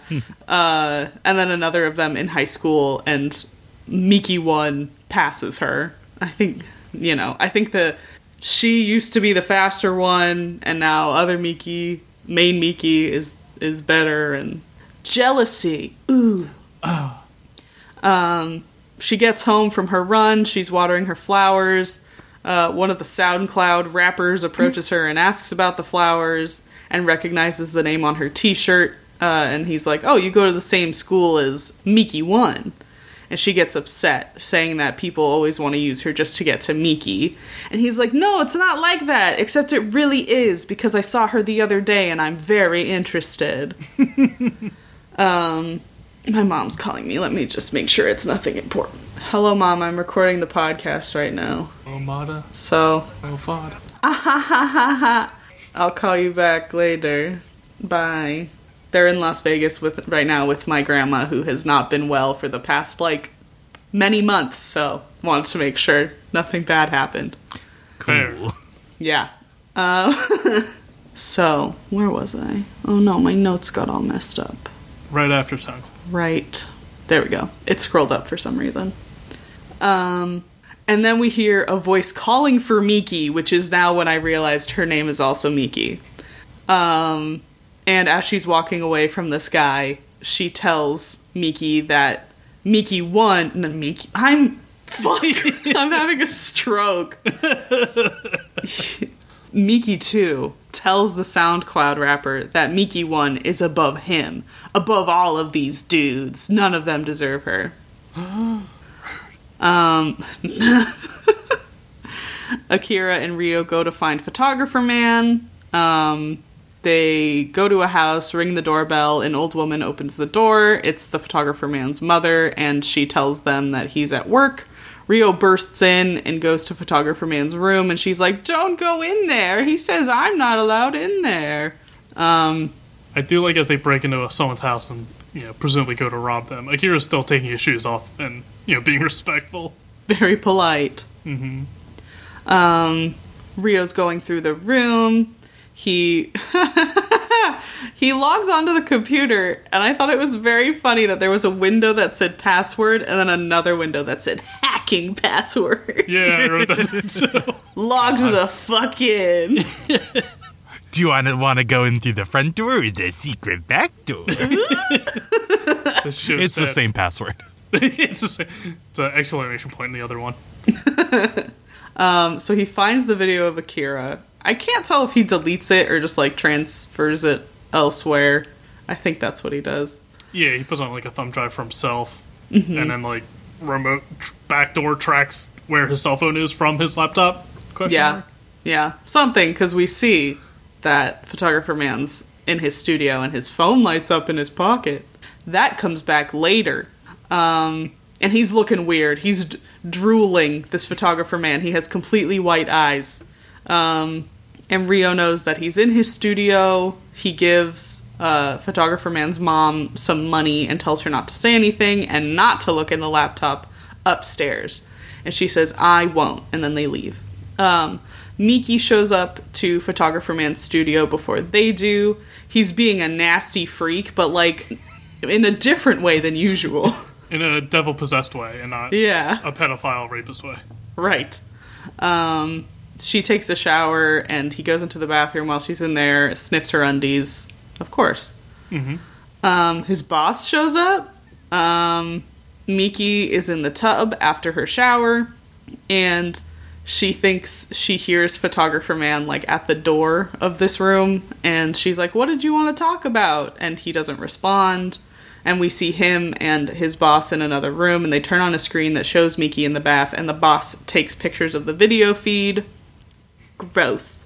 uh, and then another of them in high school, and Miki one passes her. I think, you know, I think the she used to be the faster one, and now other Miki, main Miki, is is better, and jealousy. Ooh. Um, she gets home from her run. She's watering her flowers. Uh, one of the SoundCloud rappers approaches her and asks about the flowers and recognizes the name on her T-shirt. Uh, and he's like, "Oh, you go to the same school as Miki One." And she gets upset, saying that people always want to use her just to get to Miki. And he's like, No, it's not like that, except it really is, because I saw her the other day and I'm very interested. um, my mom's calling me. Let me just make sure it's nothing important. Hello, mom. I'm recording the podcast right now. Oh, Mata. So Oh, Fod. I'll call you back later. Bye. They're in Las Vegas with right now with my grandma who has not been well for the past like many months, so wanted to make sure nothing bad happened. Cool. Yeah. Uh, so, where was I? Oh no, my notes got all messed up. Right after SoundCloud. Right. There we go. It scrolled up for some reason. Um, and then we hear a voice calling for Miki, which is now when I realized her name is also Miki. Um, and as she's walking away from this guy, she tells Miki that Miki won. No, Miki. I'm. Fuck. I'm having a stroke. Miki 2 tells the SoundCloud rapper that Miki 1 is above him, above all of these dudes. None of them deserve her. um, Akira and Ryo go to find Photographer Man. Um, they go to a house, ring the doorbell. An old woman opens the door. It's the Photographer Man's mother, and she tells them that he's at work. Ryo bursts in and goes to Photographer Man's room, and she's like, Don't go in there. He says I'm not allowed in there. Um, I do like as they break into someone's house and you know presumably go to rob them. Akira's still taking his shoes off and you know being respectful. very polite. Mm-hmm. Um, Ryo's going through the room. He he logs onto the computer, and I thought it was very funny that there was a window that said password, and then another window that said hacking password. Yeah, I wrote that down too. Logged the fuck in. Do you want to want to go in through the front door or the secret back door? This should it's the same password. it's the same. It's an exclamation point in the other one. So he finds the video of Akira. I can't tell if he deletes it or just like transfers it elsewhere. I think that's what he does. Yeah, he puts on like a thumb drive for himself, Mm-hmm. and then like remote tr- backdoor tracks where his cell phone is from his laptop. Question Yeah. mark? Yeah. Something, because we see that photographer man's in his studio and his phone lights up in his pocket. That comes back later. Um, and he's looking weird. He's d- drooling, this photographer man. He has completely white eyes. Um, and Ryo knows that he's in his studio. He gives uh, photographer man's mom some money and tells her not to say anything and not to look in the laptop upstairs. And she says, I won't. And then they leave. Um, Miki shows up to photographer man's studio before they do. He's being a nasty freak, but like in a different way than usual. in a devil possessed way, and not yeah. a pedophile rapist way. Right. Um, she takes a shower and he goes into the bathroom while she's in there, sniffs her undies, of course. Um, his boss shows up. Um, Miki is in the tub after her shower, and she thinks she hears photographer man like at the door of this room, and she's like, "What did you want to talk about?" And he doesn't respond. And we see him and his boss in another room, and they turn on a screen that shows Miki in the bath, and the boss takes pictures of the video feed. Gross.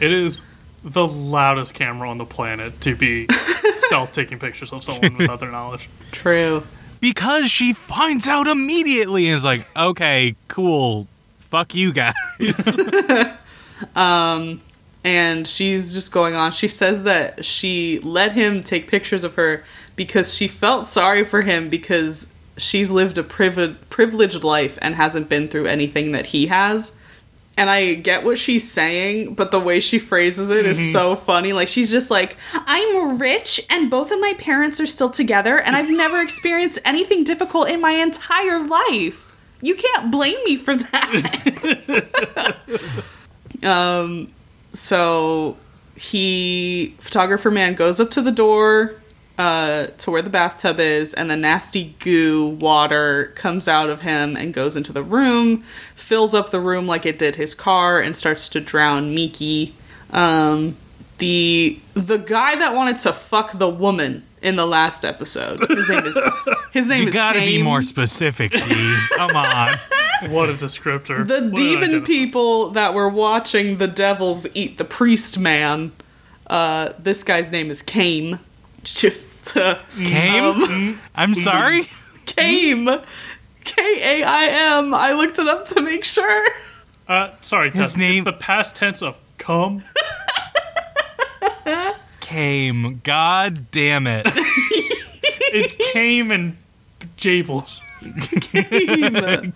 It is the loudest camera on the planet to be stealth taking pictures of someone without their knowledge. True. Because she finds out immediately and is like, okay, cool. Fuck you guys. Um, and she's just going on. She says that she let him take pictures of her because she felt sorry for him because she's lived a privi- privileged life and hasn't been through anything that he has. And I get what she's saying, but the way she phrases it is so funny. Like she's just like, "I'm rich and both of my parents are still together and I've never experienced anything difficult in my entire life. You can't blame me for that." um so he photographer man goes up to the door uh, to where the bathtub is and the nasty goo water comes out of him and goes into the room fills up the room like it did his car and starts to drown miki um, the the guy that wanted to fuck the woman in the last episode his name is his name You is gotta be more specific, D. Come on. What a descriptor. the What demon people that were watching the devils eat the priest man uh this guy's name is Kaim Came? Um, I'm sorry? Came. K-A-I-M I looked it up to make sure Uh, sorry, His Tess, name- It's the past tense of come. Came. God damn it. It's came and Jables. Kaim.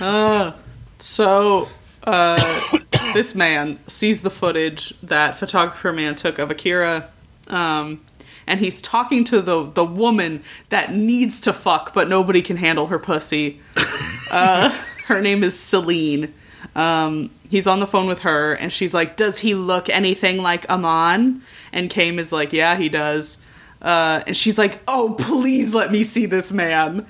uh, so uh this man sees the footage that photographer man took of Akira um and he's talking to the the woman that needs to fuck but nobody can handle her pussy. Uh her name is Silene. Um he's on the phone with her and she's like does he look anything like Amon and Kaim is like yeah he does. Uh and she's like oh please let me see this man.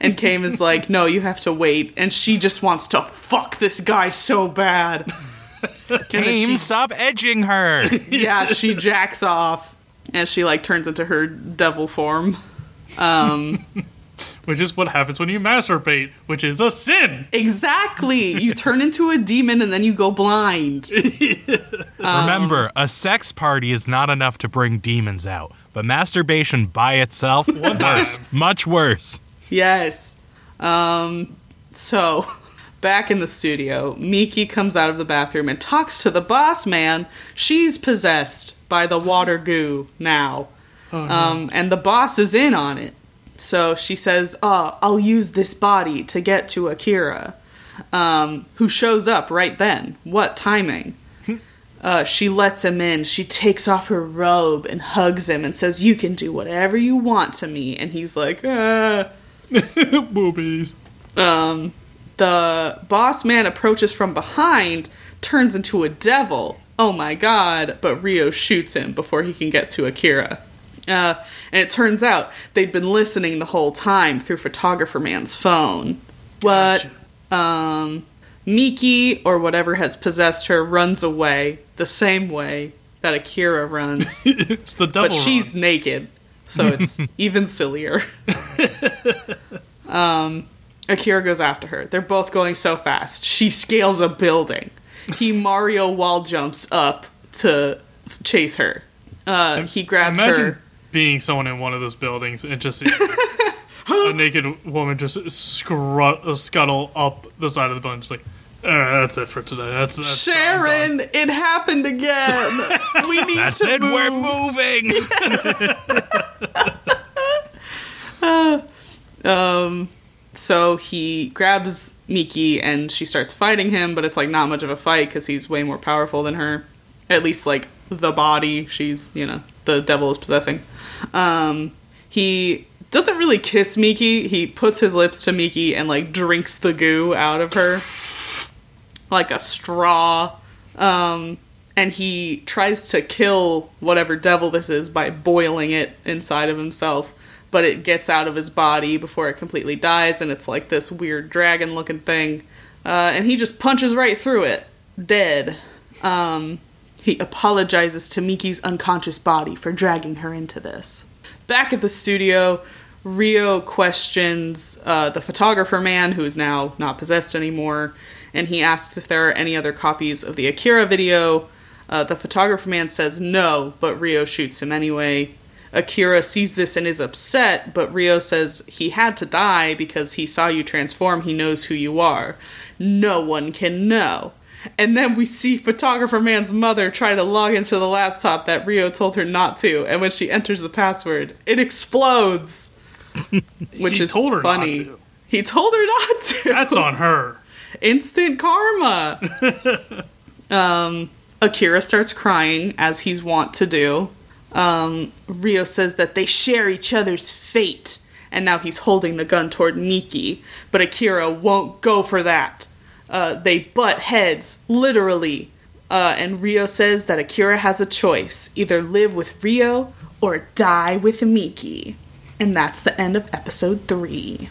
And Kaim is like no you have to wait. And she just wants to fuck this guy so bad. Came, she- stop edging her. yeah, she jacks off and she like turns into her devil form. Um Which is what happens when you masturbate, which is a sin. exactly. You turn into a demon and then you go blind. Remember, a sex party is not enough to bring demons out, but masturbation by itself, worse. Much worse. Yes. Um so back in the studio, Miki comes out of the bathroom and talks to the boss man. She's possessed by the water goo now. Um and the boss is in on it. So she says, "Oh, I'll use this body to get to Akira." Um, who shows up right then? What timing? Uh, she lets him in. She takes off her robe and hugs him and says, "You can do whatever you want to me." And he's like, "Ah." Boobies. um, the boss man approaches from behind, turns into a devil. oh my god, but Ryo shoots him before he can get to Akira. Uh, and it turns out they'd been listening the whole time through Photographer Man's phone. What? Um, Miki, or whatever has possessed her, runs away the same way that Akira runs, it's the devil. but she's run. naked, so it's even sillier. um, Akira goes after her. They're both going so fast. She scales a building. He Mario wall jumps up to chase her. Uh, he grabs Imagine her. being someone in one of those buildings and just seeing a naked woman just scru- uh, scuttle up the side of the building, just like, "Uh, that's it for today. That's, that's Sharon, it happened again. We need That's to it. move. We're moving. So he grabs Miki and she starts fighting him, but it's like not much of a fight because he's way more powerful than her. At least like the body she's, you know, the devil is possessing. Um, he doesn't really kiss Miki. He puts his lips to Miki and like drinks the goo out of her like a straw. Um, and he tries to kill whatever devil this is by boiling it inside of himself, but it gets out of his body before it completely dies, and it's like this weird dragon looking thing. Uh, and he just punches right through it, dead. Um, he apologizes to Miki's unconscious body for dragging her into this. Back at the studio, Ryo questions uh, the photographer man, who is now not possessed anymore, and he asks if there are any other copies of the Akira video. Uh, the photographer man says no, but Ryo shoots him anyway. Akira sees this and is upset, but Ryo says he had to die because he saw you transform, he knows who you are. No one can know. And then we see photographer man's mother try to log into the laptop that Ryo told her not to, and when she enters the password, it explodes. Which He is told her not funny. to. He told her not to. That's on her. instant karma. um, Akira starts crying as he's wont to do. Um, Ryo says that they share each other's fate, and now he's holding the gun toward Miki, but Akira won't go for that. Uh, they butt heads, literally. Uh, and Ryo says that Akira has a choice either live with Ryo or die with Miki. And that's the end of episode three.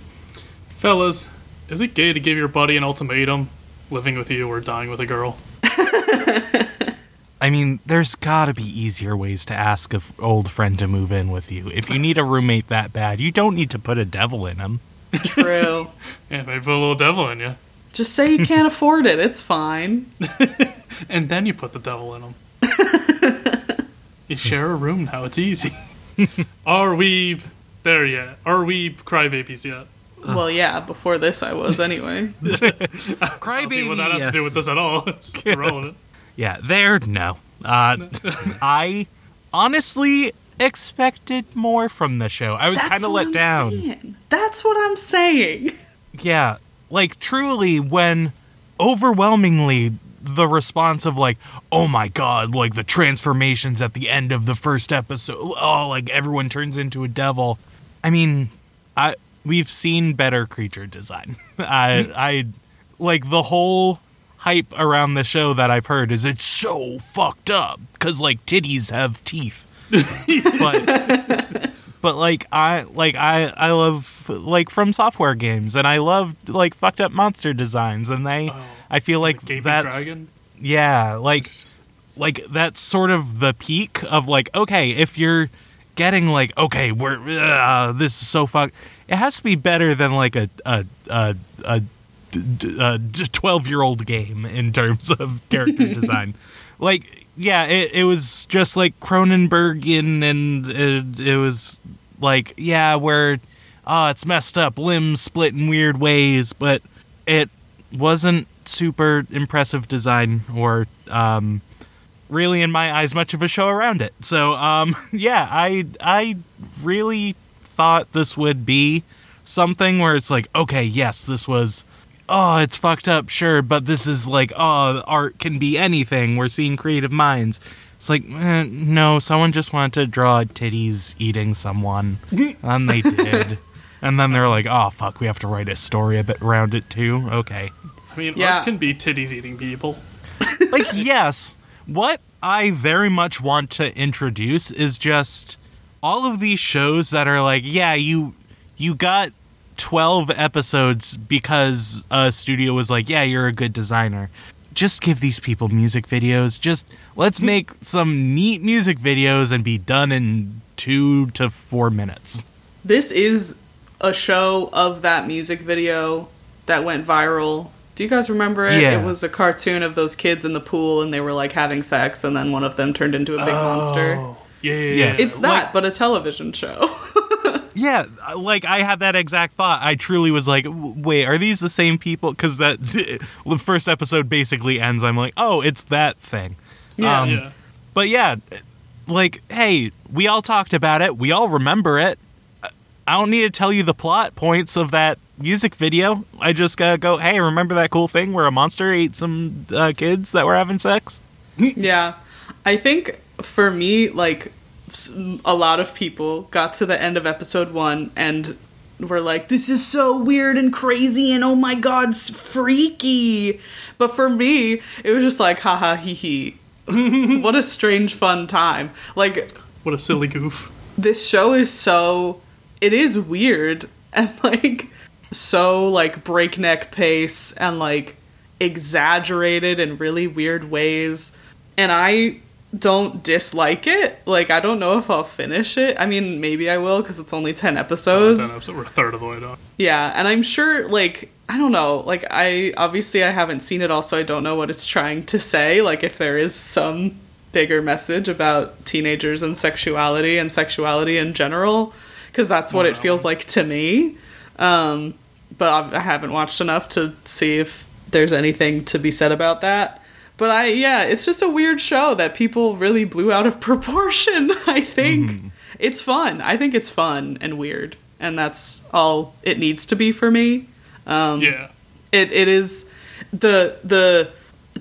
Fellas, is it gay to give your buddy an ultimatum? Living with you or dying with a girl? I mean, there's gotta be easier ways to ask an old friend to move in with you. If you need a roommate that bad, you don't need to put a devil in him. True. Yeah, maybe put a little devil in you. Just say you can't afford it. It's fine. And then you put the devil in them. you share a room now, it's easy. Are we there yet? Are we crybabies yet? Well, yeah, before this I was anyway. I don't see what that has to do with this at all. It's irrelevant. Yeah, there, no. Uh, I honestly expected more from the show. I was kind of let I'm down. saying. That's what I'm saying. Yeah, like truly, when overwhelmingly the response of like, oh my god, like the transformations at the end of the first episode, oh, like everyone turns into a devil. I mean, I we've seen better creature design. I I like the whole hype around the show that I've heard is it's so fucked up because like titties have teeth, but but like I like I I love like FromSoftware games and I love like fucked up monster designs and they I feel like that's dragon? yeah like like that's sort of the peak of like okay if you're getting like okay we're uh, this is so fucked it has to be better than like a a a, a d- d- a 12 year old game in terms of character design. Like yeah it, it was just like cronenbergian and it, it was like yeah where oh it's messed up limbs split in weird ways but it wasn't super impressive design or um really in my eyes much of a show around it. So um yeah i i really thought this would be something where it's like okay yes this was oh it's fucked up sure but this is like oh art can be anything. We're seeing creative minds. It's like eh, no someone just wanted to draw titties eating someone. And they did. And then they're like oh fuck we have to write a story a bit around it too? Okay. I mean, Yeah. art can be titties eating people. like yes. What I very much want to introduce is just all of these shows that are like, yeah, you you got 12 episodes because a studio was like, yeah, you're a good designer. Just give these people music videos. Just let's mm-hmm. make some neat music videos and be done in 2 to 4 minutes. This is a show of that music video that went viral. Do you guys remember it? Yeah. It was a cartoon of those kids in the pool and they were like having sex and then one of them turned into a big monster. Oh, yeah, yeah, Yes. yeah. It's that, Like- but a television show. Yeah, like I had that exact thought. I truly was like, "Wait, are these the same people?" Because that the first episode basically ends. I'm like, "Oh, it's that thing." Yeah. Um, yeah. But yeah, like, hey, we all talked about it. We all remember it. I don't need to tell you the plot points of that music video. I just gotta go, hey, remember that cool thing where a monster ate some uh, kids that were having sex? Yeah. I think for me, like, s- a lot of people got to the end of episode one and were like, this is so weird and crazy and oh my god, freaky. But for me, it was just like, haha, hee hee. what a strange, fun time. Like, What a silly goof. this show is so. It is weird and like so like breakneck pace and like exaggerated in really weird ways. And I don't dislike it. Like I don't know if I'll finish it. I mean, maybe I will because it's only 10 episodes. Ten episodes. We're a third of the way done. Yeah, and I'm sure like I don't know, like I obviously I haven't seen it all so I don't know what it's trying to say, like if there is some bigger message about teenagers and sexuality and sexuality in general because that's what it feels like to me. Um but I haven't watched enough to see if there's anything to be said about that. But I yeah, it's just a weird show that people really blew out of proportion, I think. It's fun. I think it's fun and weird, and that's all it needs to be for me. Um, Yeah. It it is the the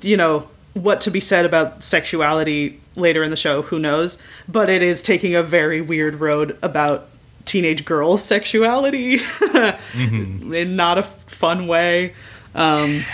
you know what to be said about sexuality later in the show. Who knows? But it is taking a very weird road about teenage girls' sexuality in not a fun way. Um,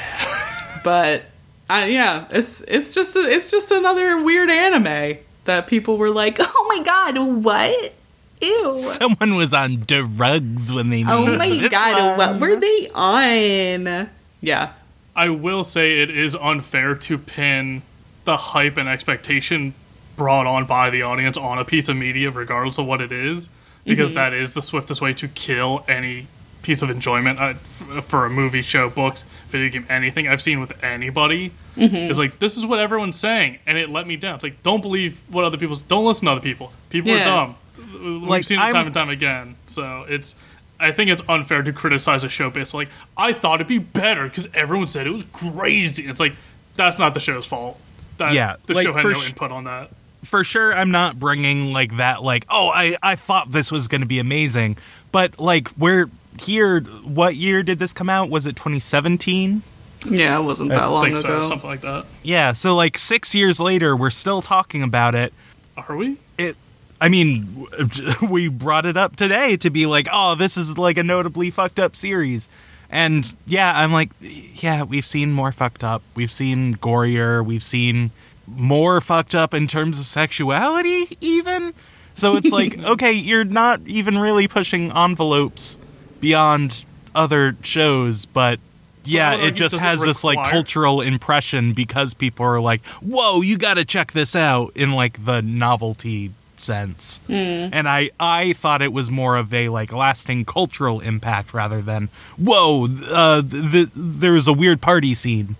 but uh, yeah, it's it's just a, it's just another weird anime that people were like, oh my god, what? Ew. Someone was on drugs when they Oh my this god, one. what were they on? Yeah. I will say it is unfair to pin the hype and expectation brought on by the audience on a piece of media, regardless of what it is, because that is the swiftest way to kill any piece of enjoyment uh, f- for a movie, show, books, video game, anything I've seen with anybody. It's like this is what everyone's saying, and it let me down. It's like don't believe what other people's. Don't listen to other people. People Yeah. are dumb. We've seen it I'm- time and time again. So it's. I think it's unfair to criticize a show based on, like I thought it'd be better because everyone said it was crazy. It's like that's not the show's fault. That, Yeah, the like, show had no sh- input on that. for sure I'm not bringing like that like oh I I thought this was going to be amazing but like we're here what year did this come out? Was it 2017 Yeah, it wasn't that I long think ago. so, something like that. yeah so like 6 years later we're still talking about it. Are we? it I mean we brought it up today to be like oh this is like a notably fucked up series. And yeah I'm like yeah we've seen more fucked up. We've seen gorier. We've seen more fucked up in terms of sexuality even? So it's like okay you're not even really pushing envelopes beyond other shows but yeah Well, I would it just has this like cultural impression because people are like whoa you gotta check this out in like the novelty sense and i i thought it was more of a like lasting cultural impact rather than whoa uh th- there's a weird party scene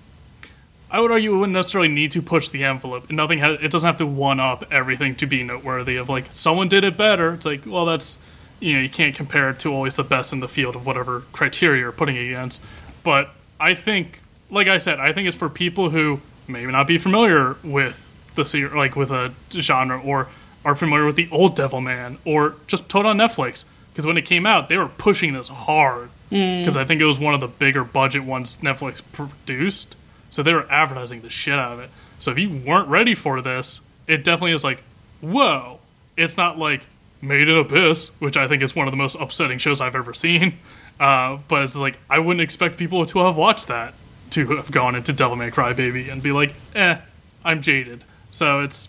I would argue it wouldn't necessarily need to push the envelope. Nothing has. It doesn't have to one up everything to be noteworthy. Of like someone did it better. It's like well that's you know you can't compare it to always the best in the field of whatever criteria you're putting it against. But I think, like I said, I think it's for people who may not be familiar with the like with a genre or are familiar with the old Devil Man or just put on Netflix because when it came out they were pushing this hard mm. because I think it was one of the bigger budget ones Netflix produced. So they were advertising the shit out of it. So if you weren't ready for this, it definitely is like, whoa. It's not like Made in Abyss, which I think is one of the most upsetting shows I've ever seen. Uh, but it's like, I wouldn't expect people to have watched that to have gone into Devil May Cry Baby and be like, eh, I'm jaded. So it's,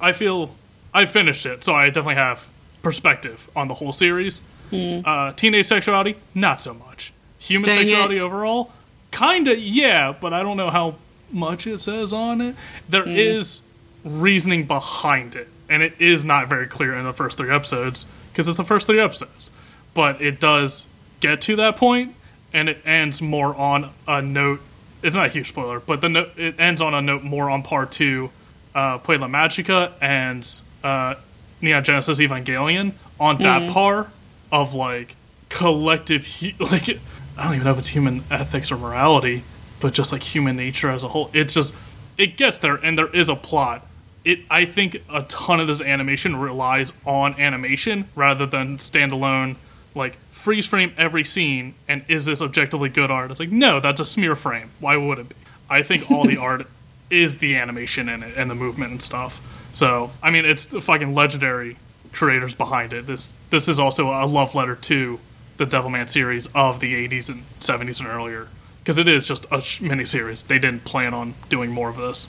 I feel, I finished it, so I definitely have perspective on the whole series. Uh, teenage sexuality, not so much. Human Dang it. sexuality overall, kinda, yeah, but I don't know how much it says on it. There is reasoning behind it, and it is not very clear in the first three episodes because it's the first three episodes. But it does get to that point, and it ends more on a note. It's not a huge spoiler, but the note it ends on a note more on part two, uh, Puella Magica and uh, Neon Genesis Evangelion on that par of like collective, hu- like I don't even know if it's human ethics or morality, but just like human nature as a whole. It's just it gets there, and there is a plot. It I think a ton of this animation relies on animation rather than standalone like freeze frame every scene and is this objectively good art? It's like no, that's a smear frame. Why would it be? I think all the art is the animation in it and the movement and stuff. So I mean, it's the fucking legendary creators behind it. This this is also a love letter to the Devilman series of the 80s and 70s and earlier because it is just a sh- mini series. They didn't plan on doing more of this,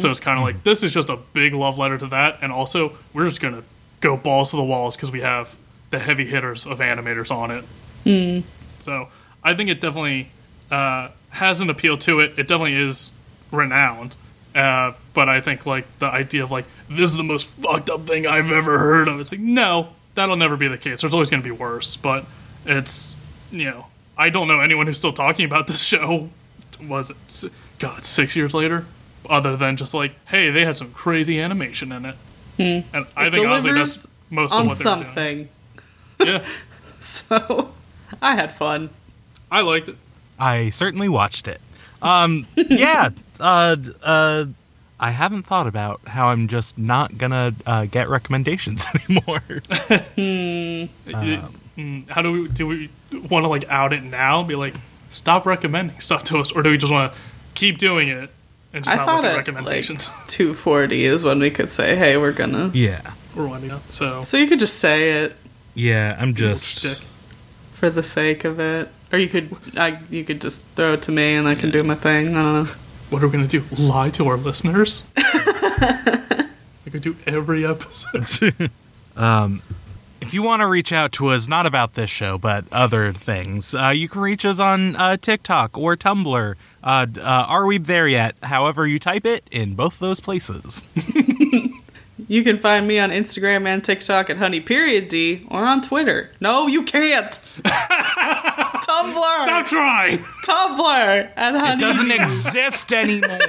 so it's kind of like this is just a big love letter to that. And also, we're just gonna go balls to the walls because we have the heavy hitters of animators on it. So I think it definitely uh, has an appeal to it. It definitely is renowned. Uh, but I think like the idea of like this is the most fucked up thing I've ever heard of. It's like no, that'll never be the case. There's always going to be worse. But it's you know I don't know anyone who's still talking about this show. Was it God six years later? Other than just like hey, they had some crazy animation in it. And I It think honestly delivers that's most of on what they're doing. something. Yeah, So I had fun. I liked it. I certainly watched it. Um, yeah, uh, uh, I haven't thought about how I'm just not gonna uh, get recommendations anymore. Mm, Mm, how do we do we want to like out it now? Be like, stop recommending stuff to us, or do we just want to keep doing it and just I not thought look at at recommendations? like 240 is when we could say, "Hey, we're gonna." yeah, We're winding up, so So you could just say it yeah, I'm just. for the sake of it, or you could, I, you could just throw it to me and I can do my thing. I don't know. What are we gonna do? Lie to our listeners? we could do every episode. Um, If you want to reach out to us, not about this show, but other things, uh, you can reach us on uh, TikTok or Tumblr. Uh, uh, Are Weeb There Yet? However, you type it in both those places. You can find me on Instagram and TikTok at honey period d or on Twitter. No, you can't. Tumblr. Stop trying. Tumblr at honey It doesn't exist anymore.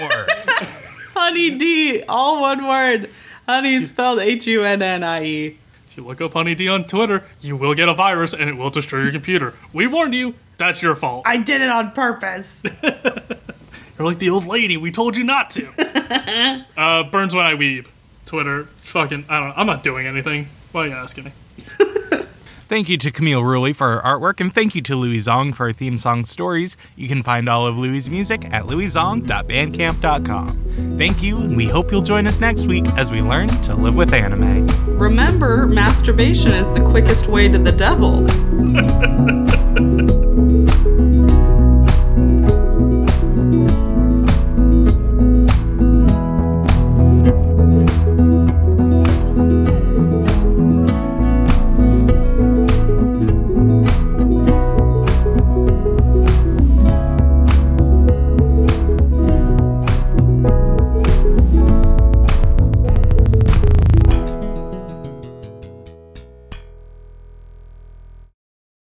honey d all one word. Honey spelled H U N N I E. If you look up Honey D on Twitter, you will get a virus and it will destroy your computer. We warned you. That's your fault. I did it on purpose. You're like the old lady. We told you not to. uh, Burns when I weep. Twitter. Fucking. I don't. know. I'm not doing anything. Why are you asking me? Thank you to Camille Ruley for her artwork, and thank you to Louie Zong for her theme song stories. You can find all of Louie's music at louiezong.bandcamp.com. Thank you, and we hope you'll join us next week as we learn to live with anime. Remember, masturbation is the quickest way to the devil.